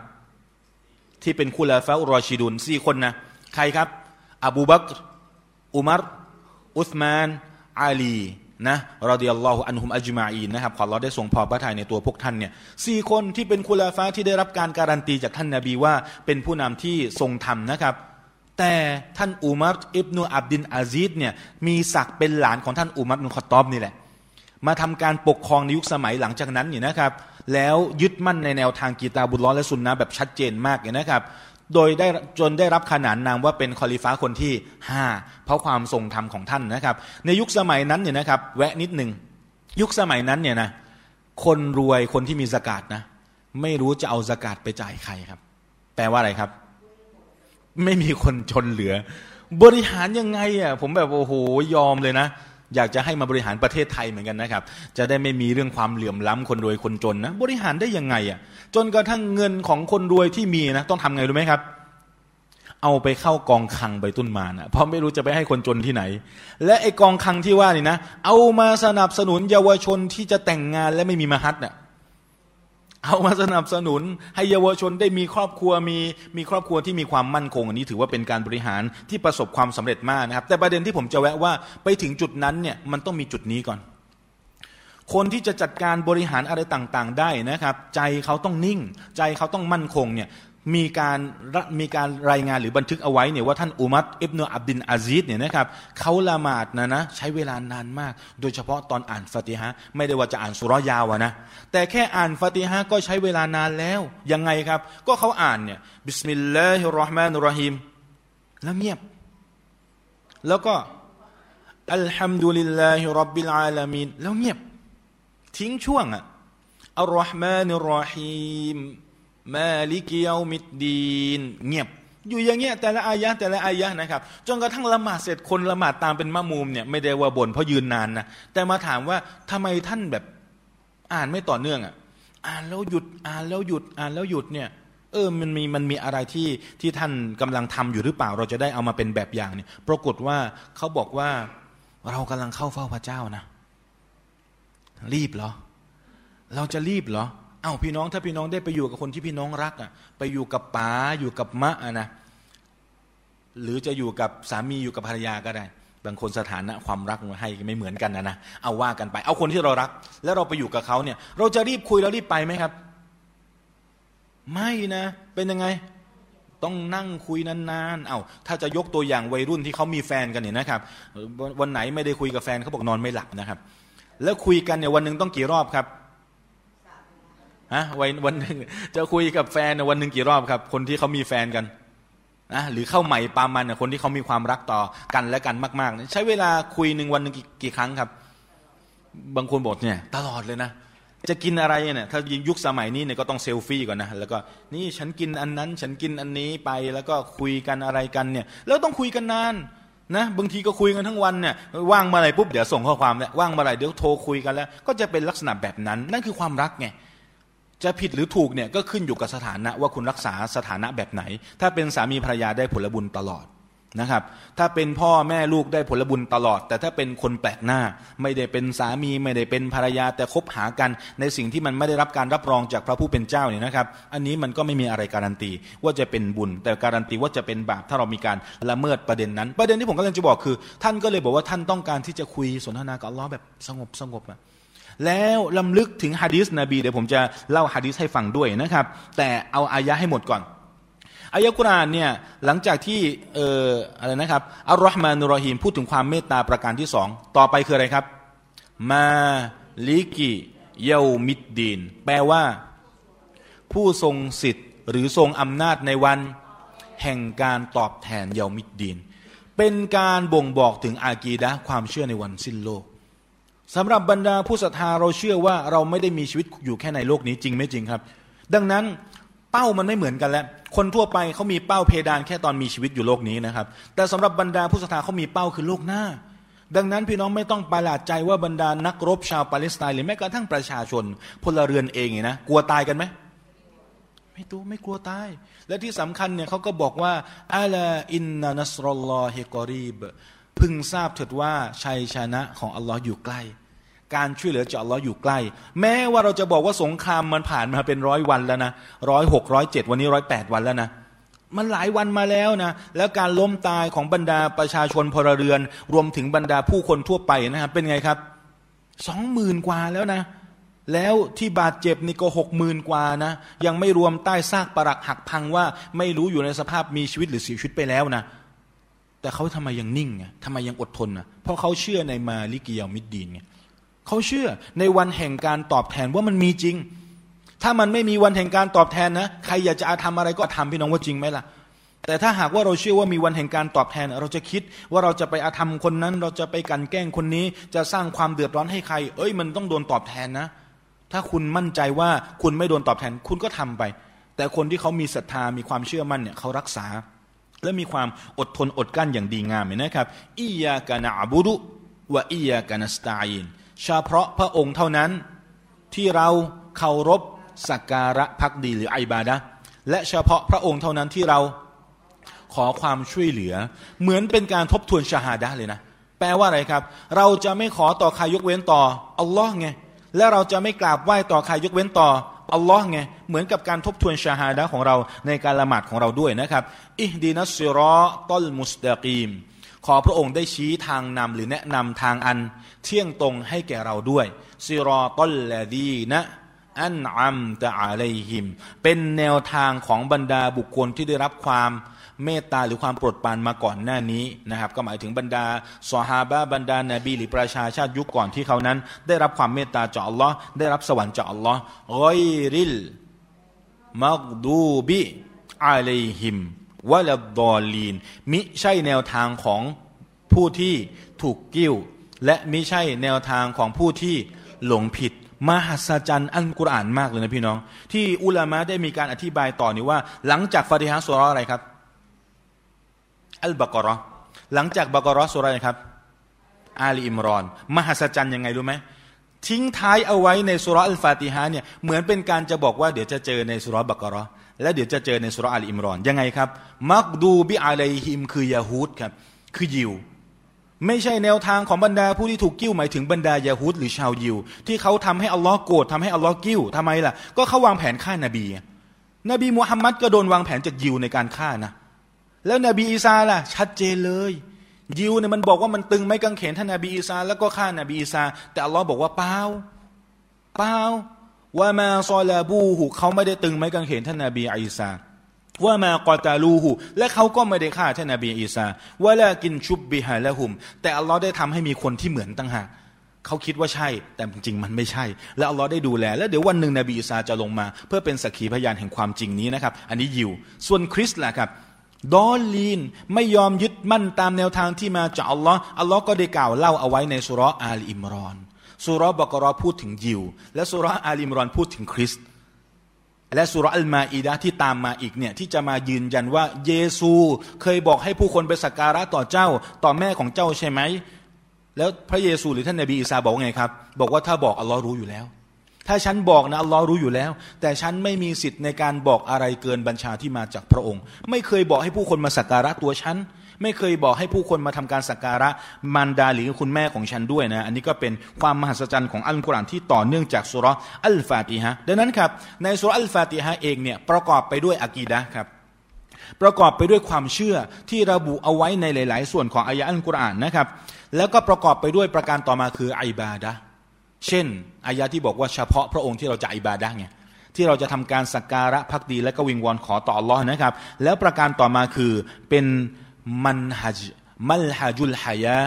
ที่เป็นคุลาฟะอุรอชิดุนสี่คนนะใครครับ อบูบักอุมัรอุสมาน อาลีนะรอดิยัลลอฮุอันฮุมอัจมาอีนนะครับขอเราได้ส่งพอพระทัยในตัวพวกท่านเนี่ยสี่คนที่เป็นคุลาฟ้าที่ได้รับการการันตีจากท่านนาบีว่าเป็นผู้นำที่ทรงธรรมนะครับ แต่ท่านอุมัรอิบนูอับดินอาซีดเนี่ยมีศักดิ์เป็นหลานของท่านอุมัรนุขตอบนี่แหละมาทำการปกครองในยุคสมัยหลังจากนั้นเนี่ยนะครับ แล้วยึดมั่นในแนวทางกีตาบุลล้อและสุนนะแบบชัดเจนมากเนี่ยนะครับ โดยได้จนได้รับขนานนามว่าเป็นคอลิฟ้าคนที่ห้าเพราะความทรงธรรมของท่านนะครับ ในยุคสมัยนั้นเนี่ยนะครับ แวะนิดหนึ่งยุคสมัยนั้นเนี่ยนะคนรวยคนที่มีสกาดนะ ไม่รู้จะเอาสกาดไปจ่ายใครครับ แปลว่าอะไรครับ ไม่มีคนชนเหลือ บริหารยังไงอะผมแบบโอ้โหยอมเลยนะ อยากจะให้มาบริหารประเทศไทยเหมือนกันนะครับ จะได้ไม่มีเรื่องความเหลื่อมล้ำคนรวยคนจนนะ บริหารได้ยังไงอะ จนกระทั่งเงินของคนรวยที่มีนะ ต้องทำไงรู้ไหมครับ เอาไปเข้ากองคังใบตุ้นมานะเพราะไม่รู้จะไปให้คนจนที่ไหน และไอกองคังที่ว่านี่นะ เอามาสนับสนุนเยาวชนที่จะแต่งงานและไม่มีมหัตเนี่ย เอามาสนับสนุนให้เยาวชนได้มีครอบครัวมีมีครอบครัวที่มีความมั่นคงอันนี้ถือว่าเป็นการบริหารที่ประสบความสำเร็จมากนะครับ แต่ประเด็นที่ผมจะแวะว่าไปถึงจุดนั้นเนี่ยมันต้องมีจุดนี้ก่อน คนที่จะจัดการบริหารอะไรต่างๆ ได้นะครับ ใจเขาต้องนิ่ง ใจเขาต้องมั่นคงเนี่ย มีการมีการรายงานหรือบันทึกเอาไว้เนี่ยว่าท่านอุมัตอิบนุอับดินอาซีดเนี่ยนะครับเขาละหมาดนะนะใช้เวลานานมาก โดยเฉพาะตอนอ่านฟาติฮะไม่ได้ว่าจะอ่านสุรยาวนะแต่แค่อ่านฟาติฮะก็ใช้เวลานานแล้ว ยังไงครับ ก็เขาอ่านเนี่ยبسم الله الرحمن الرحيمแล้วเงียบ แล้วก็الحمد لله رب العالمينแล้วเงียบ ทิ้งช่วงอะالرحمن الرحيم مالك يوم الدين เงียบ อยู่อย่างเงี้ยแต่ละอายะแต่ละอายะนะครับจนกระทั่งละหมาดเสร็จคนละหมาดตามเป็นมะอ์มูมเนี่ยไม่ได้ว่าบ่นเพราะยืนนานนะแต่มาถามว่าทำไมท่านแบบอ่านไม่ต่อเนื่องอะอ่านแล้วหยุดอ่านแล้วหยุดอ่านแล้วหยุดเนี่ยเออมันมีมันมีอะไรที่ที่ท่านกำลังทำอยู่หรือเปล่า เราจะได้เอามาเป็นแบบอย่างเนี่ยปรากฏว่าเขาบอกว่าเรากำลังเข้าเฝ้าพระเจ้านะ รีบเหรอ เราจะรีบเหรอ เอา้าพี่น้องถ้าพี่น้องได้ไปอยู่กับคนที่พี่น้องรักอะไปอยู่กับป๋าอยู่กับมะอะนะหรือจะอยู่กับสามีอยู่กับภรรยาก็ได้ บางคนสถานะความรักให้ไม่เหมือนกันนะนะเอาว่ากันไป เอาคนที่เรารัก แล้วเราไปอยู่กับเขาเนี่ย เราจะรีบคุยแล้วรีบไปไหมครับ ไม่นะ เป็นยังไง ต้องนั่งคุยนานๆเอา้าถ้าจะยกตัวอย่างวัยรุ่นที่เขามีแฟนกันเนี่ยนะครับ วันไหนไม่ได้คุยกับแฟนเขาบอกนอนไม่หลับนะครับ แล้วคุยกันเนี่ยวันหนึ่งต้องกี่รอบครับ ฮะวันวันหนึ่งจะคุยกับแฟนวันหนึ่งกี่รอบครับ คนที่เขามีแฟนกันนะหรือเข้าใหม่ปามันเนี่ยคนที่เขามีความรักต่อกันและกันมากๆใช้เวลาคุยหนึ่งวันหนึ่งกี่ครั้งครับ บางคนบอกเนี่ย ตลอดเลยนะจะกินอะไรเนี่ยถ้ายุคสมัยนี้เนี่ยก็ต้องเซลฟี่ก่อนนะแล้วก็นี่ฉันกินอันนั้น ฉันกินอันนี้ไปแล้วก็คุยกันอะไรกันเนี่ย แล้วต้องคุยกันนานนะบางทีก็คุยกันทั้งวันเนี่ยว่างเมื่อไหร่ปุ๊บเดี๋ยวส่งข้อความแล้วว่างเมื่อไหร่เดี๋ยวโทรคุยกันแล้ว ก็จะเป็นลักษณะแบบนั้น นั่นคือความรักไง จะผิดหรือถูกเนี่ยก็ขึ้นอยู่กับสถานะว่าคุณรักษาสถานะแบบไหน ถ้าเป็นสามีภรรยาได้ผลบุญตลอดนะครับ ถ้าเป็นพ่อแม่ลูกได้ผลบุญตลอด แต่ถ้าเป็นคนแปลกหน้า ไม่ได้เป็นสามีไม่ได้เป็นภรรยาแต่คบหากัน ในสิ่งที่มันไม่ได้รับการรับรองจากพระผู้เป็นเจ้าเนี่ยนะครับ อันนี้มันก็ไม่มีอะไรการันตีว่าจะเป็นบุญ แต่การันตีว่าจะเป็นบาปถ้าเรามีการละเมิดประเด็นนั้น ประเด็นที่ผมกำลังจะบอกคือ ท่านก็เลยบอกว่าท่านต้องการที่จะคุยสนทนากับอัลลอฮ์แบบสงบสงบอะ แล้วลำลึกถึงฮะดีษนบีเดี๋ยวผมจะเล่าฮะดีษให้ฟังด้วยนะครับ แต่เอาอายะให้หมดก่อนอายะกุรานเนี่ยหลังจากที่เอ่ออะไรนะครับอัลลอฮ์มานุรหิมพูดถึงความเมตตาประการที่สองต่อไปคืออะไรครับ มาลิกิเยามิดดีน แปลว่า ผู้ทรงสิทธิ์หรือทรงอำนาจในวัน แห่งการตอบแทนเยามิดดีน เป็นการบ่งบอกถึงอากีดะความเชื่อในวันสิ้นโลก สำหรับบรรดาผู้ศรัทธาเราเชื่อว่าเราไม่ได้มีชีวิตอยู่แค่ในโลกนี้จริงไม่จริงครับ ดังนั้นเป้ามันไม่เหมือนกันแล้ว คนทั่วไปเขามีเป้าเพดานแค่ตอนมีชีวิตอยู่โลกนี้นะครับ แต่สำหรับบรรดาผู้ศรัทธาเขามีเป้าคือโลกหน้า ดังนั้นพี่น้องไม่ต้องประหลาดใจว่าบรรดานักรบชาวปาเลสไตน์หรือแม้กระทั่งประชาชนพลเรือนเองนะกลัวตายกันไหมไม่ตัวไม่กลัวตาย และที่สำคัญเนี่ยเขาก็บอกว่าอัลอินนานัสรอลลอฮิกอรีบพึงทราบเถิดว่าชัยชนะของอัลลอฮ์อยู่ใกล้ การช่วยเหลือจากอัลลอฮ์อยู่ใกล้ แม้ว่าเราจะบอกว่าสงครามมันผ่านมาเป็นร้อยวันแล้วนะร้อยหกร้อยเจ็ดวันนี้ร้อยแปดวันแล้วนะมันหลายวันมาแล้วนะแล้วการล้มตายของบรรดาประชาชนพลเรือน รวมถึงบรรดาผู้คนทั่วไปนะครับเป็นไงครับสองหมื่นกว่าแล้วนะ แล้วที่บาดเจ็บนี่ก็หกหมื่นกว่านะ ยังไม่รวมใต้ซากปรักหักพังว่าไม่รู้อยู่ในสภาพมีชีวิตหรือเสียชีวิตไปแล้วนะแต่เขาทำไมยังนิ่งไงทำไมยังอดทนนะเพราะเขาเชื่อในมาลิกิยามิดดีนไง เขาเชื่อในวันแห่งการตอบแทนว่ามันมีจริง ถ้ามันไม่มีวันแห่งการตอบแทนนะใครอยากจะอาทำอะไรก็ทำพี่น้องว่าจริงไหมล่ะ แต่ถ้าหากว่าเราเชื่อว่ามีวันแห่งการตอบแทน เราจะคิดว่าเราจะไปอาธรรมคนนั้น เราจะไปกันแกล้งคนนี้ จะสร้างความเดือดร้อนให้ใคร เอ้ยมันต้องโดนตอบแทนนะ ถ้าคุณมั่นใจว่าคุณไม่โดนตอบแทน คุณก็ทำไป แต่คนที่เขามีศรัทธามีความเชื่อมั่นเนี่ยเขารักษา และมีความอดทนอดกั้นอย่างดีงามนะครับอียากานาบุรุวะอียากานัสตาอิน เฉพาะพระองค์เท่านั้นที่เราเคารพสักการะพักดีหรือไอบาดะและเฉพาะพระองค์เท่านั้นที่เราขอความช่วยเหลือ เหมือนเป็นการทบทวนชาฮาดะเลยนะ แปลว่าอะไรครับ เราจะไม่ขอต่อใครยกเว้นต่ออัลลอฮ์ไงและเราจะไม่กราบไหว้ต่อใครยกเว้นต่ออัลลอฮ์ไงเหมือนกับการทบทวนชาฮาดะของเราในการละหมาดของเราด้วยนะครับ อิฮดีนัสซิรอตัลมุสตะกีม ขอพระองค์ได้ชี้ทางนำหรือแนะนำทางอัน เที่ยงตรงให้แก่เราด้วยซิรอตัลลดีนะอันอัมตะอาลัยฮิม เป็นแนวทางของบรรดาบุคคลที่ได้รับความเมตตาหรือความโปรดปรานมาก่อนหน้านี้นะครับ ก็หมายถึงบรรดาสฮาบะบรรดานาบีหรือประชาชาติยุคก่อนที่เขานั้น ได้รับความเมตตาจากอัลลอฮ์ได้รับสวรรค์จากอัลลอฮ์รอยริลมักดูบิอาลัยฮิม วะลดอลีน มิใช่แนวทางของผู้ที่ถูกกิ้ว และมิใช่แนวทางของผู้ที่หลงผิดมหัศจรรย์อันกุรอานมากเลยนะพี่น้อง ที่อุลามะได้มีการอธิบายต่อนี้ว่า หลังจากฟาติฮะสุรอะไรครับอัลบากรอหลังจากบากรอสุรอะไรครับ อาลีอิมรอน มหัศจรรย์ยังไงรู้ไหมทิ้งท้ายเอาไว้ในสุรอัลฟาติฮะเนี่ยเหมือนเป็นการจะบอกว่าเดี๋ยวจะเจอในสุรบากรอ และเดี๋ยวจะเจอในสุรอาลีอิมรอน ยังไงครับ มักดูบิอาลัยฮิม คือยาฮูดครับ คือยิว ไม่ใช่แนวทางของบรรดาผู้ที่ถูกกิ้วหมายถึงบรรดายาฮูดหรือชาวยิว ที่เขาทำให้อัลลอฮ์โกรธทำให้อัลลอฮ์กิ้วทำไมล่ะ ก็เขาวางแผนฆ่านาบี นบีมุฮัมมัดก็โดนวางแผนจากยิวในการฆ่านะ แล้วนบีอีสาล่ะ ชัดเจนเลยยิวเนี่ยมันบอกว่ามันตึงไม่กังเขนท่านนาบีอีสาแล้วก็ฆ่านาบีอีสาแต่อัลลอฮ์บอกว่าเปล่าเปล่า ว่ามาซอลาบูหูเขาไม่ได้ตึงไม่กังเขนท่านนบีอีสาว่ามากอตาลูหูและเขาก็ไม่ได้ฆ่าท่านนบีอีสาว่าละกินชุบบิฮาละหุม แต่อัลลอฮ์ได้ทำให้มีคนที่เหมือนต่างหากเขาคิดว่าใช่ แต่จริงมันไม่ใช่ แล้วอัลลอฮ์ได้ดูแล แล้วเดี๋ยววันหนึ่งนบีอีสาจะลงมา เพื่อเป็นสักขีพยานแห่งความจริงนี้นะครับ อันนี้ยิว ส่วนคริสต์ล่ะครับضالينไม่ยอมยึดมั่นตามแนวทางที่มาจากอัลลอฮ์อัลลอฮ์ก็ได้กล่าวเล่าเอาไว้ในสุรอาลอิมรอน สุรบกรอพูดถึงยิว และสุรอาลิมรอนพูดถึงคริสต์และสุรอัลมาอีดะที่ตามมาอีกเนี่ยที่จะมายืนยันว่าเยซูเคยบอกให้ผู้คนไปสักการะต่อเจ้าต่อแม่ของเจ้าใช่ไหม แล้วพระเยซูหรือท่านนบีอีสาบอกไงครับ บอกว่าถ้าบอกอัลลอฮ์รู้อยู่แล้ว ถ้าฉันบอกนะอัลลอฮ์รู้อยู่แล้ว แต่ฉันไม่มีสิทธิ์ในการบอกอะไรเกินบัญชาที่มาจากพระองค์ ไม่เคยบอกให้ผู้คนมาสักการะตัวฉัน ไม่เคยบอกให้ผู้คนมาทำการสักการะมารดาหรือคุณแม่ของฉันด้วยนะอันนี้ก็เป็นความมหัศจรรย์ของอัลกุรอานที่ต่อเนื่องจากสุรอัลฟาติฮะดังนั้นครับในสุรอัลฟาติฮะเองเนี่ยประกอบไปด้วยอะกีดะครับประกอบไปด้วยความเชื่อที่ระบุเอาไว้ในหลาย ๆ ส่วนของอายะอัลกุรอานนะครับ แล้วก็ประกอบไปด้วยประการต่อมาคืออิบาดะเช่นอายะที่บอกว่าเฉพาะพระองค์ที่เราจะอิบาดะไงที่เราจะทำการสักการะพักดีและก็วิงวอนขอต่ออัลลอฮ์นะครับ แล้วประการต่อมาคือเป็น มันฮัจมัลฮจุลฮายะ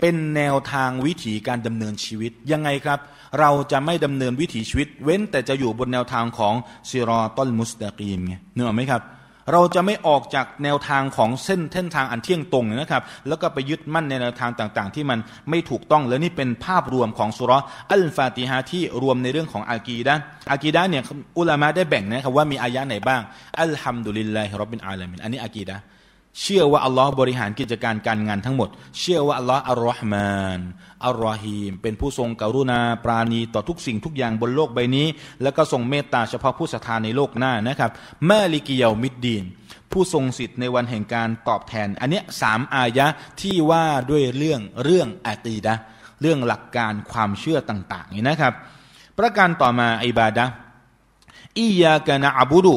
เป็นแนวทางวิถีการดำเนินชีวิต ยังไงครับ เราจะไม่ดำเนินวิถีชีวิต เว้นแต่จะอยู่บนแนวทางของซิรอตัลมุสตะกีมไงเนื้อไหมครับ เราจะไม่ออกจากแนวทางของเส้นเส้นทางอันเที่ยงตรงนะครับ แล้วก็ไปยึดมั่นในแนวทางต่างๆ ที่มันไม่ถูกต้องและนี่เป็นภาพรวมของสุรอัลฟาติฮะที่รวมในเรื่องของอากีดะอากีดะเนี่ยอุลามะได้แบ่งนะครับว่ามีอายะไหนบ้างอัลฮัมดุลิลลาฮิรับบินอาลามินอันนี้อากีดะ เชื่อว่าอัลลอฮ์บริหารกิจการการงานทั้งหมด เชื่อว่าอัลลอฮ์อัลลอฮ์มานอัลลอฮีม เป็นผู้ทรงกรุณาปราณีต่อทุกสิ่งทุกอย่างบนโลกใบนี้ แล้วก็ทรงเมตตาเฉพาะผู้ศรัทธาในโลกหน้านะครับมาลิกิยามิดดีน ผู้ทรงสิทธิ์ในวันแห่งการตอบแทน อันนี้สามอายะที่ว่าด้วยเรื่องเรื่องอาตีดะเรื่องหลักการความเชื่อต่างๆนี่นะครับ ประการต่อมาอิบาดะอียากะนะอบุดุ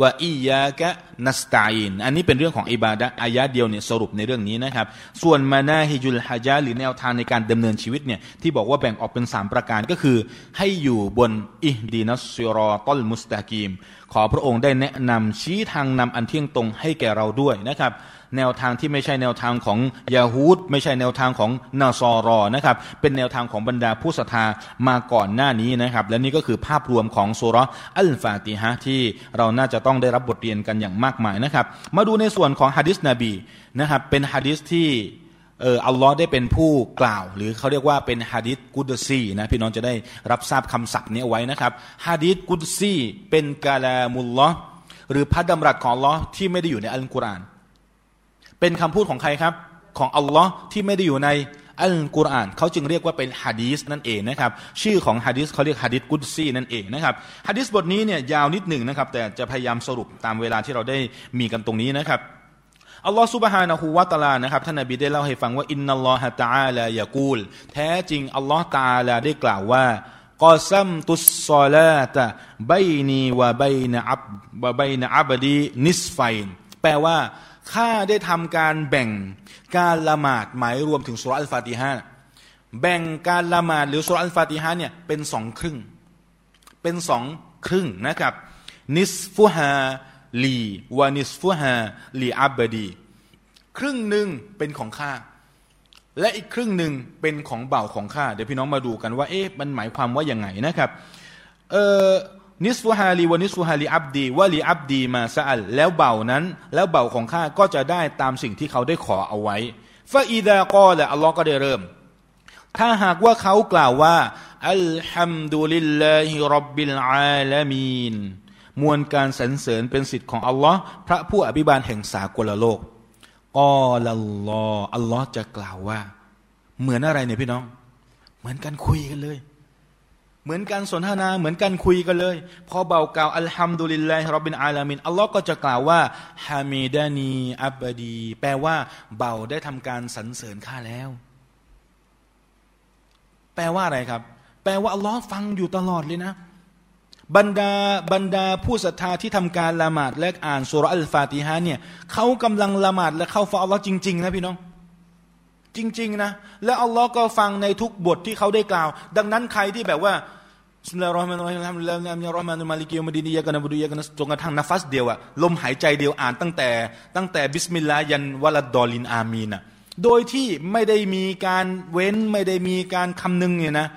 ว่าอียากะนัสตาอินอันนี้เป็นเรื่องของอิบาดะอายะเดียวเนี่ยสรุปในเรื่องนี้นะครับ ส่วนมานาฮิจุลฮะยาหรือแนวทางในการดำเนินชีวิตเนี่ยที่บอกว่าแบ่งออกเป็น 3 ประการก็คือ ให้อยู่บนอิดีนัสซิรอตัลมุสตากีม ขอพระองค์ได้แนะนำชี้ทางนำอันเที่ยงตรงให้แก่เราด้วยนะครับ แนวทางที่ไม่ใช่แนวทางของยาฮูดไม่ใช่แนวทางของนาซอรอนะครับเป็นแนวทางของบรรดาผู้ศรัทธามาก่อนหน้านี้นะครับ และนี่ก็คือภาพรวมของสุรอัลฟาติฮะที่เราน่าจะต้องได้รับบทเรียนกันอย่างมากมายนะครับ มาดูในส่วนของฮะดิษนบีนะครับเป็นฮะดิษที่เอออัลลอฮ์ได้เป็นผู้กล่าว หรือเขาเรียกว่าเป็นฮะดิษกุดซีนะพี่น้องจะได้รับทราบคำศัพท์นี้ไว้นะครับฮะดิษกุดซีเป็นกาลามุลลอฮ์หรือพระดำรัสของอัลลอฮ์ที่ไม่ได้อยู่ในอัลกุรอาน เป็นคำพูดของใครครับ ของอัลลอฮ์ที่ไม่ได้อยู่ในอัลกุรอานเขาจึงเรียกว่าเป็นฮะดีสนั่นเองนะครับชื่อของฮะดีสเขาเรียกฮะดีสกุดซีนั่นเองนะครับฮะดีสบทนี้เนี่ยยาวนิดหนึ่งนะครับแต่จะพยายามสรุปตามเวลาที่เราได้มีกันตรงนี้นะครับอัลลอฮ์سبحانه وتعالىนะครับท่านนบีได้เล่าให้ฟังว่าإن الله تعالى يقول แท้จริงอัลลอฮ์ตาลาได้กล่าวว่าقسمت الصلاة بيني وبين عبدي وبين عبدي نصفينแปลว่า ข้าได้ทำการแบ่งการละหมาดหมายรวมถึงสุรอัลฟาติฮะแบ่งการละหมาดหรือสุรอัลฟาติฮะเนี่ยเป็นสองครึ่ง เป็นสองครึ่งนะครับ นิสฟุฮาลีวานิสฟุฮาลีอับบดี ครึ่งหนึ่งเป็นของข้าและอีกครึ่งหนึ่งเป็นของเบาของข้าเดี๋ยวพี่น้องมาดูกันว่าเอ๊ะมันหมายความว่าอยังไงนะครับเออ นิสฟุฮาลีวานิสฟุฮาลีอับดีวะลีอับดีมาซาอัลแล้วเบานั้น แล้วเบาของข้าก็จะได้ตามสิ่งที่เขาได้ขอเอาไว้فإذا قال และอัลลอฮ์ก็ได้เริ่ม ถ้าหากว่าเขากล่าวว่าالحمد لله رب العالمينมวลการสรรเสริญเป็นสิทธิ์ของอัลลอฮ์พระผู้อภิบาลแห่งสากลโลกقال اللهอัลลอฮ์จะกล่าวว่า เหมือนอะไรเนี่ยพี่น้อง เหมือนการคุยกันเลย เหมือนการสนทนาเหมือนการคุยกันเลย พอบ่าวกล่าวالحمد لله رب العالمينอัลลอฮ์ก็จะกล่าวว่าฮามิดานีอับบดี แปลว่า เบาได้ทำการสรรเสริญข้าแล้ว แปลว่าอะไรครับ แปลว่าอัลลอฮ์ฟังอยู่ตลอดเลยนะ บรรดาบรรดาผู้ศรัทธาที่ทำการละหมาดและอ่านสุรอัลฟาติฮะเนี่ยเขากำลังละหมาดและเข้าฟาอัลลอฮ์จริง ๆ นะพี่น้อง จริง ๆ นะ และอัลลอฮ์ก็ฟังในทุกบทที่เขาได้กล่าว ดังนั้นใครที่แบบว่าสุลลรอฮ์มานรอฮิมแล้วเนี่ยรอฮ์มานุมาลิกิยมาดีนียกันบุดุยกันจนกระทั่งนัฟัสเดียวอะลมหายใจเดียวอ่านตั้งแต่ ตั้งแต่บิสมิลลาห์ยันวะลัดดอลินอามีนอะโดยที่ไม่ได้มีการเว้นไม่ได้มีการคำนึงเนี่ยนะ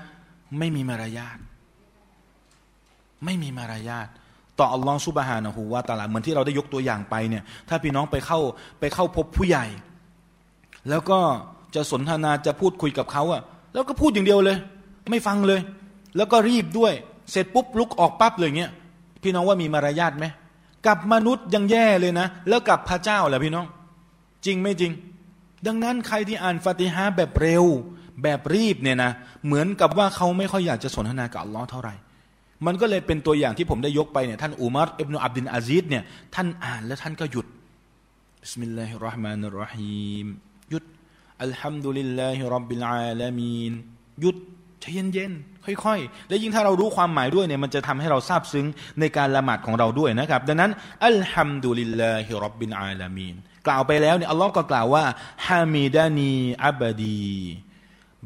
ไม่มีมารยาทไม่มีมารยาทต่ออัลลอฮ์ซุบฮานะฮูวาตาลาเหมือนที่เราได้ยกตัวอย่างไปเนี่ย ถ้าพี่น้องไปเข้าไปเข้าพบผู้ใหญ่ แล้วก็ จะสนทนาจะพูดคุยกับเขาอะแล้วก็พูดอย่างเดียวเลย ไม่ฟังเลย แล้วก็รีบด้วย เสร็จปุ๊บลุกออกปั๊บเลยเงี้ยพี่น้องว่ามีมารยาทไหมกับมนุษย์ยังแย่เลยนะ แล้วกับพระเจ้าล่ะพี่น้อง จริงไม่จริง ดังนั้นใครที่อ่านฟาติฮะแบบเร็ว แบบรีบเนี่ยนะเหมือนกับว่าเขาไม่ค่อยอยากจะสนทนากับอัลลอฮ์เท่าไหร่มันก็เลยเป็นตัวอย่างที่ผมได้ยกไปเนี่ยท่านอุมัรอิบนุอับดิลอาซิซเนี่ยท่านอ่านแล้วท่านก็หยุดبسم الله الرحمن الرحيم الحمد لله رب العالمينหยุดใจเย็นๆค่อยๆ และยิ่งถ้าเรารู้ความหมายด้วยเนี่ยมันจะทำให้เราซาบซึ้งในการละหมาดของเราด้วยนะครับ ดังนั้นالحمد لله رب العالمينกล่าวไปแล้วเนี่ยอัลลอฮ์ก็กล่าวว่าฮามิดานีอับดี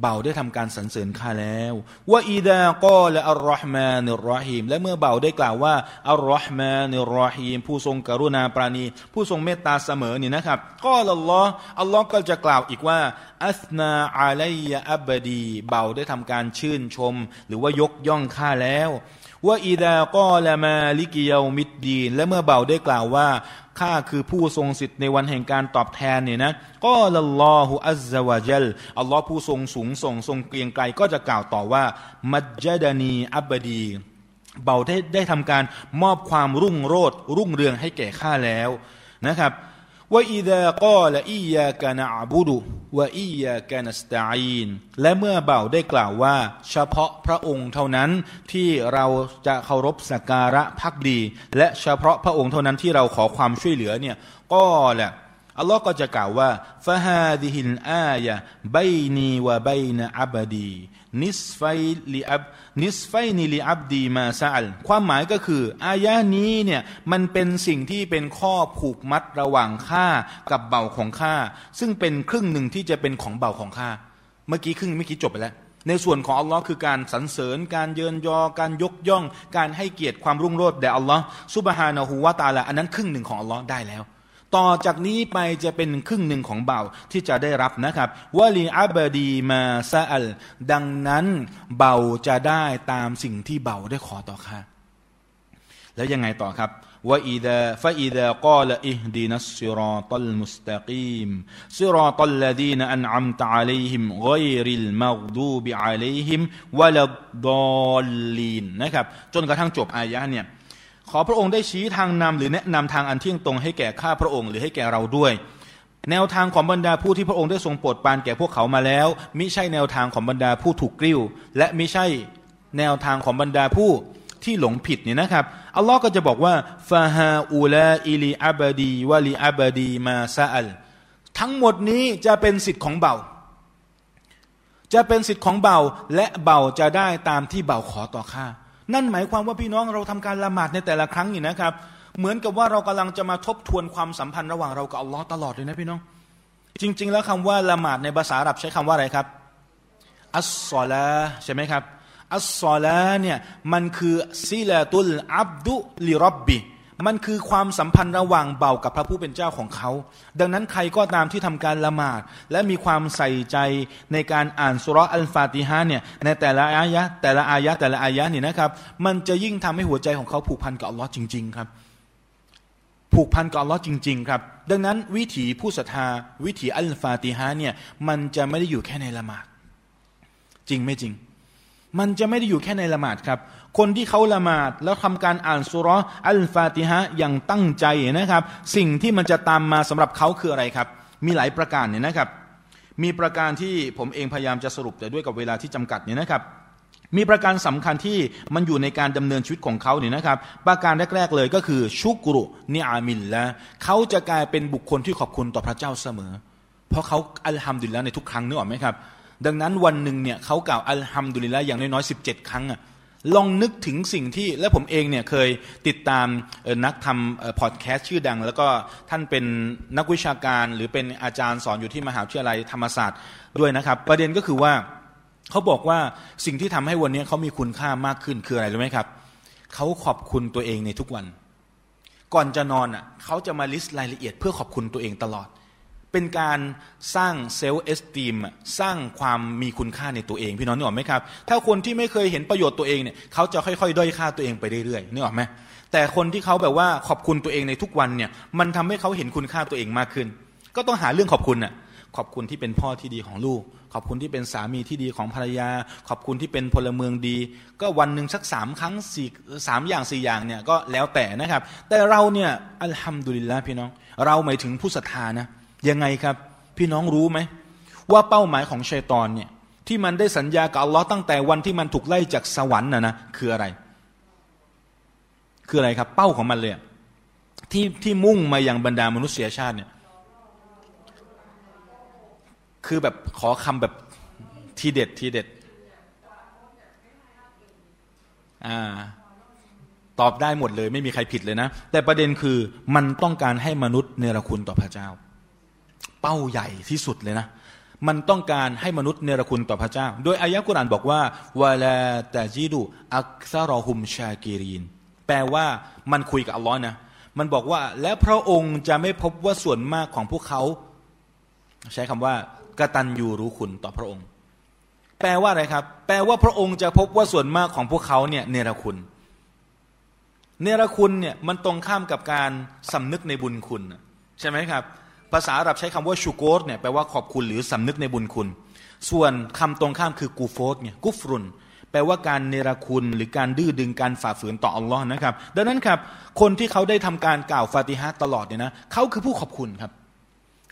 เบาได้ทำการสรรเสริญข้าแล้วوإذا قال الرحمن الرحيمและเมื่อบ่าวได้กล่าวว่าالرحمن الرحيمผู้ทรงกรุณาปราณี ผู้ทรงเมตตาเสมอนี่นะครับก็อัลลอฮ์อัลลอฮ์ก็จะกล่าวอีกว่าอัสนาอาลัยอับดี เบาได้ทำการชื่นชม หรือว่ายกย่องข้าแล้วว่าอีดากอละมาลิกิยามิดดีนและเมื่อเบาได้กล่าวว่า ข้าคือผู้ทรงสิทธิ์ในวันแห่งการตอบแทนเนี่ยนะก็ลัลลอฮุอัลลอฮฺวะจัลอัลลอฮ์ผู้ทรงสูงส่งทรงเกรียงไกรก็จะกล่าวต่อว่า มัจจดานีอับบดี เบาได้ได้ทำการมอบความรุ่งโรดรุ่งเรืองให้แก่ข้าแล้วนะครับ ว่าอิดะกอละอียากานะอบุดุวะอียากานัสตาอีนและเมื่อเบาได้กล่าวว่า เฉพาะพระองค์เท่านั้นที่เราจะเคารพสักการะภักดี และเฉพาะพระองค์เท่านั้นที่เราขอความช่วยเหลือเนี่ยก็แหละอัลลอฮ์ก็จะกล่าวว่า فهذه الآية بيني وبين عبدي نصفين ل نصفين لعبدي ما سأل ความหมายก็คือ อายะนี้เนี่ยมันเป็นสิ่งที่เป็นข้อผูกมัดระหว่างข้ากับเบาของข้าซึ่งเป็นครึ่งหนึ่งที่จะเป็นของเบาของข้าเมื่อกี้ครึ่งเมื่อกี้จบไปแล้ว ในส่วนของอัลลอฮ์คือการสรรเสริญ การเยินยอ การยกย่อง การให้เกียรติความรุ่งโรจน์แด่อัลลอฮ์ซุบฮานะฮูวาตาละอันนั้นครึ่งหนึ่งของอัลลอฮ์ได้แล้ว ต่อจากนี้ไปจะเป็นครึ่งหนึ่งของเบาที่จะได้รับนะครับวะลีอับดีมาซาอัลดังนั้นเบาจะได้ตามสิ่งที่บ่าวได้ขอต่อข้าแล้วยังไงต่อครับว่า إذا فإذا قال اهدنا الصراط المستقيم صراط الذين أنعمت عليهم غير المغضوب عليهم ولا الضالين นะครับจนกระทั่งจบอายะเนี่ย ขอพระองค์ได้ชี้ทางนำหรือแนะนำทางอันเที่ยงตรงให้แก่ข้าพระองค์หรือให้แก่เราด้วย แนวทางของบรรดาผู้ที่พระองค์ได้ทรงโปรดปรานแก่พวกเขามาแล้วมิใช่แนวทางของบรรดาผู้ถูกกริ้ว และมิใช่แนวทางของบรรดาผู้ที่หลงผิดเนี่ยนะครับอัลลอฮ์ก็จะบอกว่าฟาฮาอูลาอิลีอับดีวะลีอับดีมาซาอัลทั้งหมดนี้จะเป็นสิทธิ์ของเบา จะเป็นสิทธิ์ของเบาและเบาจะได้ตามที่เบาขอต่อข้า นั่นหมายความว่าพี่น้องเราทำการละหมาดในแต่ละครั้งนี่นะครับ เหมือนกับว่าเรากำลังจะมาทบทวนความสัมพันธ์ระหว่างเรากับอัลลอฮ์ตลอดเลยนะพี่น้อง จริง ๆ แล้วคำว่าละหมาดในภาษาอาหรับใช้คำว่าอะไรครับอัสซอลาใช่ไหมครับอัสซอลาเนี่ยมันคือซิลาตุลอับดุลิรับบี มันคือความสัมพันธ์ระหว่างเบากับพระผู้เป็นเจ้าของเขา ดังนั้นใครก็ตามที่ทำการละหมาด และมีความใส่ใจในการอ่านสุรอัลฟาติฮะเนี่ยในแต่ละอายะแต่ละอายะแต่ละอายะนี่นะครับ มันจะยิ่งทำให้หัวใจของเขาผูกพันกับอัลลอฮ์จริง ๆ ครับ ผูกพันกับอัลลอฮ์จริง ๆ ครับ ดังนั้นวิถีผู้ศรัทธาวิถีอัลฟาติฮะเนี่ยมันจะไม่ได้อยู่แค่ในละหมาด จริงไม่จริง มันจะไม่ได้อยู่แค่ในละหมาดครับ คนที่เขาละหมาดแล้วทำการอ่านสุรอัลฟาติฮะอย่างตั้งใจนะครับ สิ่งที่มันจะตามมาสำหรับเขาคืออะไรครับ มีหลายประการเนี่ยนะครับ มีประการที่ผมเองพยายามจะสรุปแต่ด้วยกับเวลาที่จำกัดเนี่ยนะครับ มีประการสำคัญที่มันอยู่ในการดำเนินชีวิตของเขาเนี่ยนะครับ ประการแรก ๆเลยก็คือชุกรุนิอามินละเขาจะกลายเป็นบุคคลที่ขอบคุณต่อพระเจ้าเสมอ เพราะเขาอัลฮัมดุลิลละในทุกครั้งนึกออกไหมครับ ดังนั้นวันหนึ่งเนี่ยเขากล่าวอัลฮัมดุลิลละอย่างน้อยๆสิบเจ็ดครั้งอะลองนึกถึงสิ่งที่และผมเองเนี่ยเคยติดตามนักทำพอดแคสต์ชื่อดัง แล้วก็ท่านเป็นนักวิชาการ หรือเป็นอาจารย์สอนอยู่ที่มหาวิทยาลัยธรรมศาสตร์ด้วยนะครับ ประเด็นก็คือว่าเขาบอกว่าสิ่งที่ทำให้วันนี้เขามีคุณค่ามากขึ้นคืออะไรรู้ไหมครับเขาขอบคุณตัวเองในทุกวัน ก่อนจะนอนอะเขาจะมา list รายละเอียดเพื่อขอบคุณตัวเองตลอด เป็นการสร้าง self-esteem สร้างความมีคุณค่าในตัวเอง พี่น้องนึกออกไหมครับ ถ้าคนที่ไม่เคยเห็นประโยชน์ตัวเองเนี่ยเขาจะค่อยๆ ด้อยค่าตัวเองไปเรื่อยๆนึกออกไหมแต่คนที่เขาแบบว่าขอบคุณตัวเองในทุกวันเนี่ยมันทำให้เขาเห็นคุณค่าตัวเองมากขึ้น ก็ต้องหาเรื่องขอบคุณน่ะขอบคุณที่เป็นพ่อที่ดีของลูก ขอบคุณที่เป็นสามีที่ดีของภรรยา ขอบคุณที่เป็นพลเมืองดี ก็วันหนึ่งสักสามครั้งสี่สามอย่างสี่อย่างเนี่ยก็แล้วแต่นะครับ แต่เราเนี่ยอัลฮัมดุลิลละพี่น้อง เราหมายถึงผู้ศรัทธานะ ยังไงครับ พี่น้องรู้ไหม ว่าเป้าหมายของชัยตอนเนี่ยที่มันได้สัญญากับอัลลอฮ์ตั้งแต่วันที่มันถูกไล่จากสวรรค์นะนะคืออะไร คืออะไรครับ เป้าของมันเลยที่ที่มุ่งมาอย่างบรรดามนุษยชาติเนี่ย คือแบบขอคำแบบทีเด็ดทีเด็ด อ่า ตอบได้หมดเลย ไม่มีใครผิดเลยนะ แต่ประเด็นคือมันต้องการให้มนุษย์เนรคุณต่อพระเจ้า เป้าใหญ่ที่สุดเลยนะ มันต้องการให้มนุษย์เนรคุณต่อพระเจ้า โดยอายะกุรานบอกว่าวาลาตาจีดูอักซารอฮุมชากีรีน แปลว่ามันคุยกับอัลลอฮ์นะ มันบอกว่าและพระองค์จะไม่พบว่าส่วนมากของพวกเขา ใช้คำว่ากตัญญูรู้คุณต่อพระองค์ แปลว่าอะไรครับ แปลว่าพระองค์จะพบว่าส่วนมากของพวกเขาเนี่ยเนรคุณเนรคุณเนี่ยมันตรงข้ามกับการสำนึกในบุญคุณใช่ไหมครับ ภาษาอาหรับใช้คำว่าชูโกสเนี่ยแปลว่าขอบคุณหรือสำนึกในบุญคุณ ส่วนคำตรงข้ามคือกูโฟสเนี่ยกุฟรุนแปลว่าการเนรคุณหรือการดื้อดึงการฝ่าฝืนต่ออัลลอฮ์นะครับ ดังนั้นครับคนที่เขาได้ทำการกล่าวฟาติฮะตลอดเนี่ยนะเขาคือผู้ขอบคุณครับ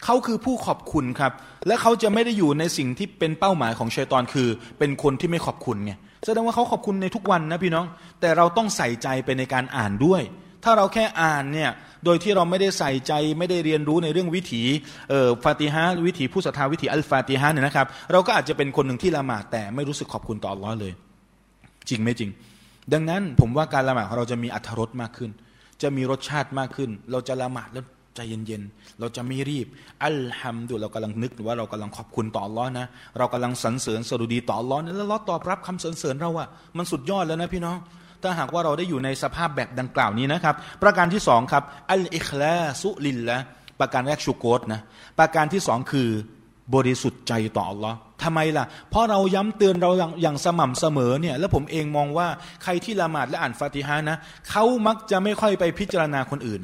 เขาคือผู้ขอบคุณครับ และเขาจะไม่ได้อยู่ในสิ่งที่เป็นเป้าหมายของชัยตอนคือ เป็นคนที่ไม่ขอบคุณไงแสดงว่าเขาขอบคุณในทุกวันนะพี่น้อง แต่เราต้องใส่ใจไปในการอ่านด้วย ถ้าเราแค่อ่านเนี่ย โดยที่เราไม่ได้ใส่ใจไม่ได้เรียนรู้ในเรื่องวิถีเอ่อฟาติฮะวิถีผู้ศรัทธาวิถีอัลฟาติฮะเนี่ยนะครับ เราก็อาจจะเป็นคนหนึ่งที่ละหมาดแต่ไม่รู้สึกขอบคุณต่ออัลลอฮ์เลย จริงไม่จริง ดังนั้นผมว่าการละหมาดของเราจะมีอัธรสมากขึ้น จะมีรสชาติมากขึ้น เราจะละหมาดแล้วใจเย็นๆ เราจะไม่รีบ อัลฮัมดุเรากำลังนึกว่าเรากำลังขอบคุณต่ออัลลอฮ์นะ เรากำลังสรรเสริญสรุดีต่ออัลลอฮ์แล้วเราตอบรับคำสรรเสริญเราอะมันสุดยอดแล้วนะพี่น้อง ถ้าหากว่าเราได้อยู่ในสภาพแบบดังกล่าวนี้นะครับ ประการที่สองครับอัลอิคลาสุลินละประการแรกชูโกตนะประการที่สองคือบริสุทธิ์ใจต่ออัลลอฮ์ทำไมล่ะ เพราะเราย้ำเตือนเราอย่างสม่ำเสมอเนี่ย แล้วผมเองมองว่าใครที่ละหมาดและอ่านฟาติฮานะ เขามักจะไม่ค่อยไปพิจารณาคนอื่น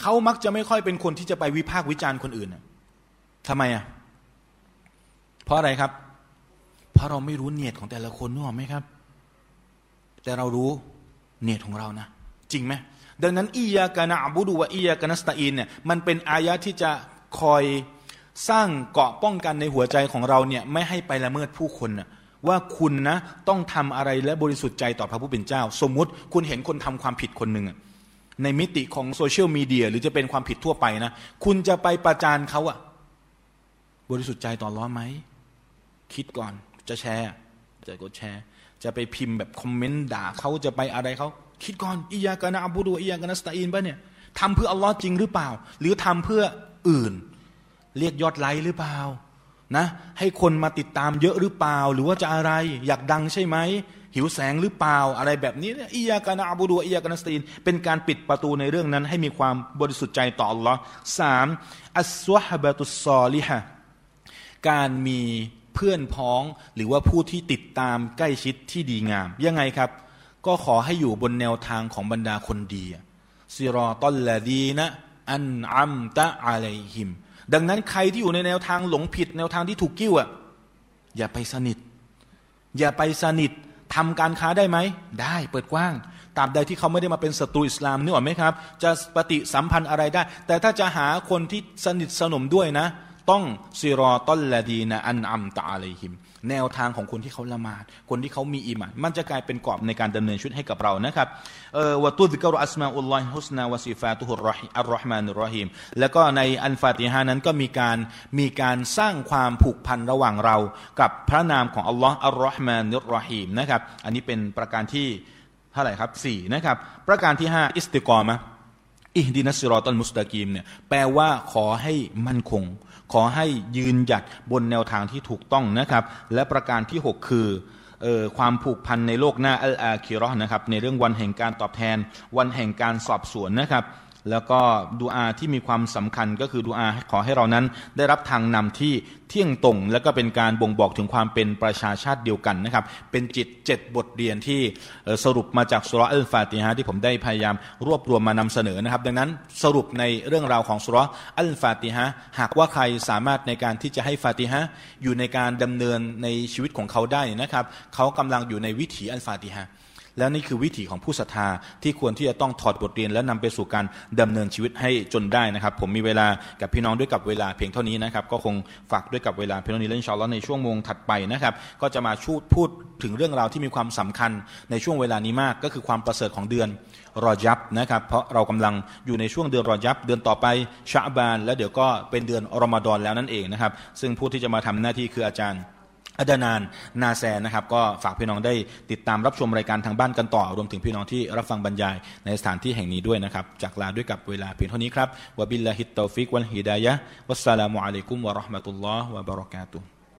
เขามักจะไม่ค่อยเป็นคนที่จะไปวิพากษ์วิจารณ์คนอื่นทำไมอะ เพราะอะไรครับ เพราะเราไม่รู้เนียดของแต่ละคนนึกออกไหมครับ แต่เรารู้เนียของเรานะ จริงไหมดังนั้นอียากานะบุดูวะอียากานัสตาอินเนี่ยมันเป็นอายะที่จะคอยสร้างเกาะป้องกันในหัวใจของเราเนี่ยไม่ให้ไปละเมิดผู้คนนะว่าคุณนะต้องทำอะไรและบริสุทธิ์ใจต่อพระผู้เป็นเจ้า สมมุติคุณเห็นคนทำความผิดคนหนึ่งในมิติของโซเชียลมีเดียหรือจะเป็นความผิดทั่วไปนะ คุณจะไปประจานเขาอะบริสุทธิ์ใจต่อร้อไหม คิดก่อนจะแชร์จะกดแชร์ จะไปพิมพ์แบบคอมเมนต์ด่าเขาจะไปอะไรเขาคิดก่อนอียากานะอับูดูอียากานะสตาอินปะเนี่ยทำเพื่ออัลลอฮ์จริงหรือเปล่า หรือทำเพื่ออื่น เรียกยอดไลค์หรือเปล่านะ ให้คนมาติดตามเยอะหรือเปล่า หรือว่าจะอะไร อยากดังใช่ไหมหิวแสงหรือเปล่าอะไรแบบนี้อียากานาอบูดูอียากานาสตีน เป็นการปิดประตูในเรื่องนั้น ให้มีความบริสุทธิ์ใจต่อ Allah สามอัสวะฮบะตุสซอลิฮะการมี เพื่อนพ้องหรือว่าผู้ที่ติดตามใกล้ชิดที่ดีงาม ยังไงครับ ก็ขอให้อยู่บนแนวทางของบรรดาคนดีซิรอตอลลดีนะอันอัมตะอะลัยฮิม ดังนั้นใครที่อยู่ในแนวทางหลงผิด แนวทางที่ถูกกิ้วอะอย่าไปสนิท อย่าไปสนิททำการค้าได้ไหม ได้เปิดกว้างตราบใดที่เขาไม่ได้มาเป็นศัตรูอิสลามนึกออกไหมครับ จะปฏิสัมพันธ์อะไรได้ แต่ถ้าจะหาคนที่สนิทสนมด้วยนะ ต้อง صراط الذين أنعمت عليهم แนวทางของคนที่เขาละหมาด คนที่เขามีอิมาน มันจะกลายเป็นกรอบในการดำเนินชีวิตให้กับเรานะครับเออ وتذكر أسماء الله الحسنى وصفاته الرحمن الرحيم แล้วก็ในอัลฟาติฮานั้นก็มีการมีการสร้างความผูกพันระหว่างเรา กับพระนามของอัลลอฮ์ الرحمن الرحيم นะครับ อันนี้เป็นประการที่เท่าไหร่ครับสี่นะครับ ประการที่ห้าอิสติกอมะ อิฮดินัสซิรอตันมุสตากีมเนี่ยแปลว่าขอให้มั่นคง ขอให้ยืนหยัดบนแนวทางที่ถูกต้องนะครับ และประการที่ 6 คือความผูกพันในโลกหน้าอัลอาคิรอนะครับในเรื่องวันแห่งการตอบแทน วันแห่งการสอบสวนนะครับ แล้วก็ดูอาที่มีความสำคัญก็คือดูอาขอให้เรานั้นได้รับทางนำที่เที่ยงตรง และก็เป็นการบ่งบอกถึงความเป็นประชาชาติเดียวกันนะครับ เป็นจิตเจ็ดบทเรียนที่สรุปมาจากสุรอัลฟาติฮะที่ผมได้พยายามรวบรวมมานำเสนอนะครับ ดังนั้นสรุปในเรื่องราวของสุรอัลฟาติฮะหากว่าใครสามารถในการที่จะให้ฟาติฮะอยู่ในการดำเนินในชีวิตของเขาได้นะครับ เขากำลังอยู่ในวิถีอัลฟาติฮะ แล้วนี่คือวิถีของผู้ศรัทธาที่ควรที่จะต้องถอดบทเรียน และนำไปสู่การดำเนินชีวิตให้จนได้นะครับ ผมมีเวลากับพี่น้องด้วยกับเวลาเพียงเท่านี้นะครับ ก็คงฝากด้วยกับเวลาเพียงเท่านี้เล่นชอลแล้วในช่วงโมงถัดไปนะครับ ก็จะมาชูดพูดถึงเรื่องราวที่มีความสำคัญในช่วงเวลานี้มาก ก็คือความประเสริฐของเดือนรอยับนะครับ เพราะเรากำลังอยู่ในช่วงเดือนรอยับ เดือนต่อไปชาบาน แล้วเดี๋ยวก็เป็นเดือนอรอมฎอนแล้วนั่นเองนะครับ ซึ่งผู้ที่จะมาทำหน้าที่คืออาจารย์ อาจารย์นานนาแซนนะครับก็ฝากพี่น้องได้ติดตามรับชมรายการทางบ้านกันต่อ รวมถึงพี่น้องที่รับฟังบรรยายในสถานที่แห่งนี้ด้วยนะครับ จากลาด้วยกับเวลาเพียงเท่านี้ครับوبالله التوفيق والهداية والسلام عليكم ورحمة الله وبركاته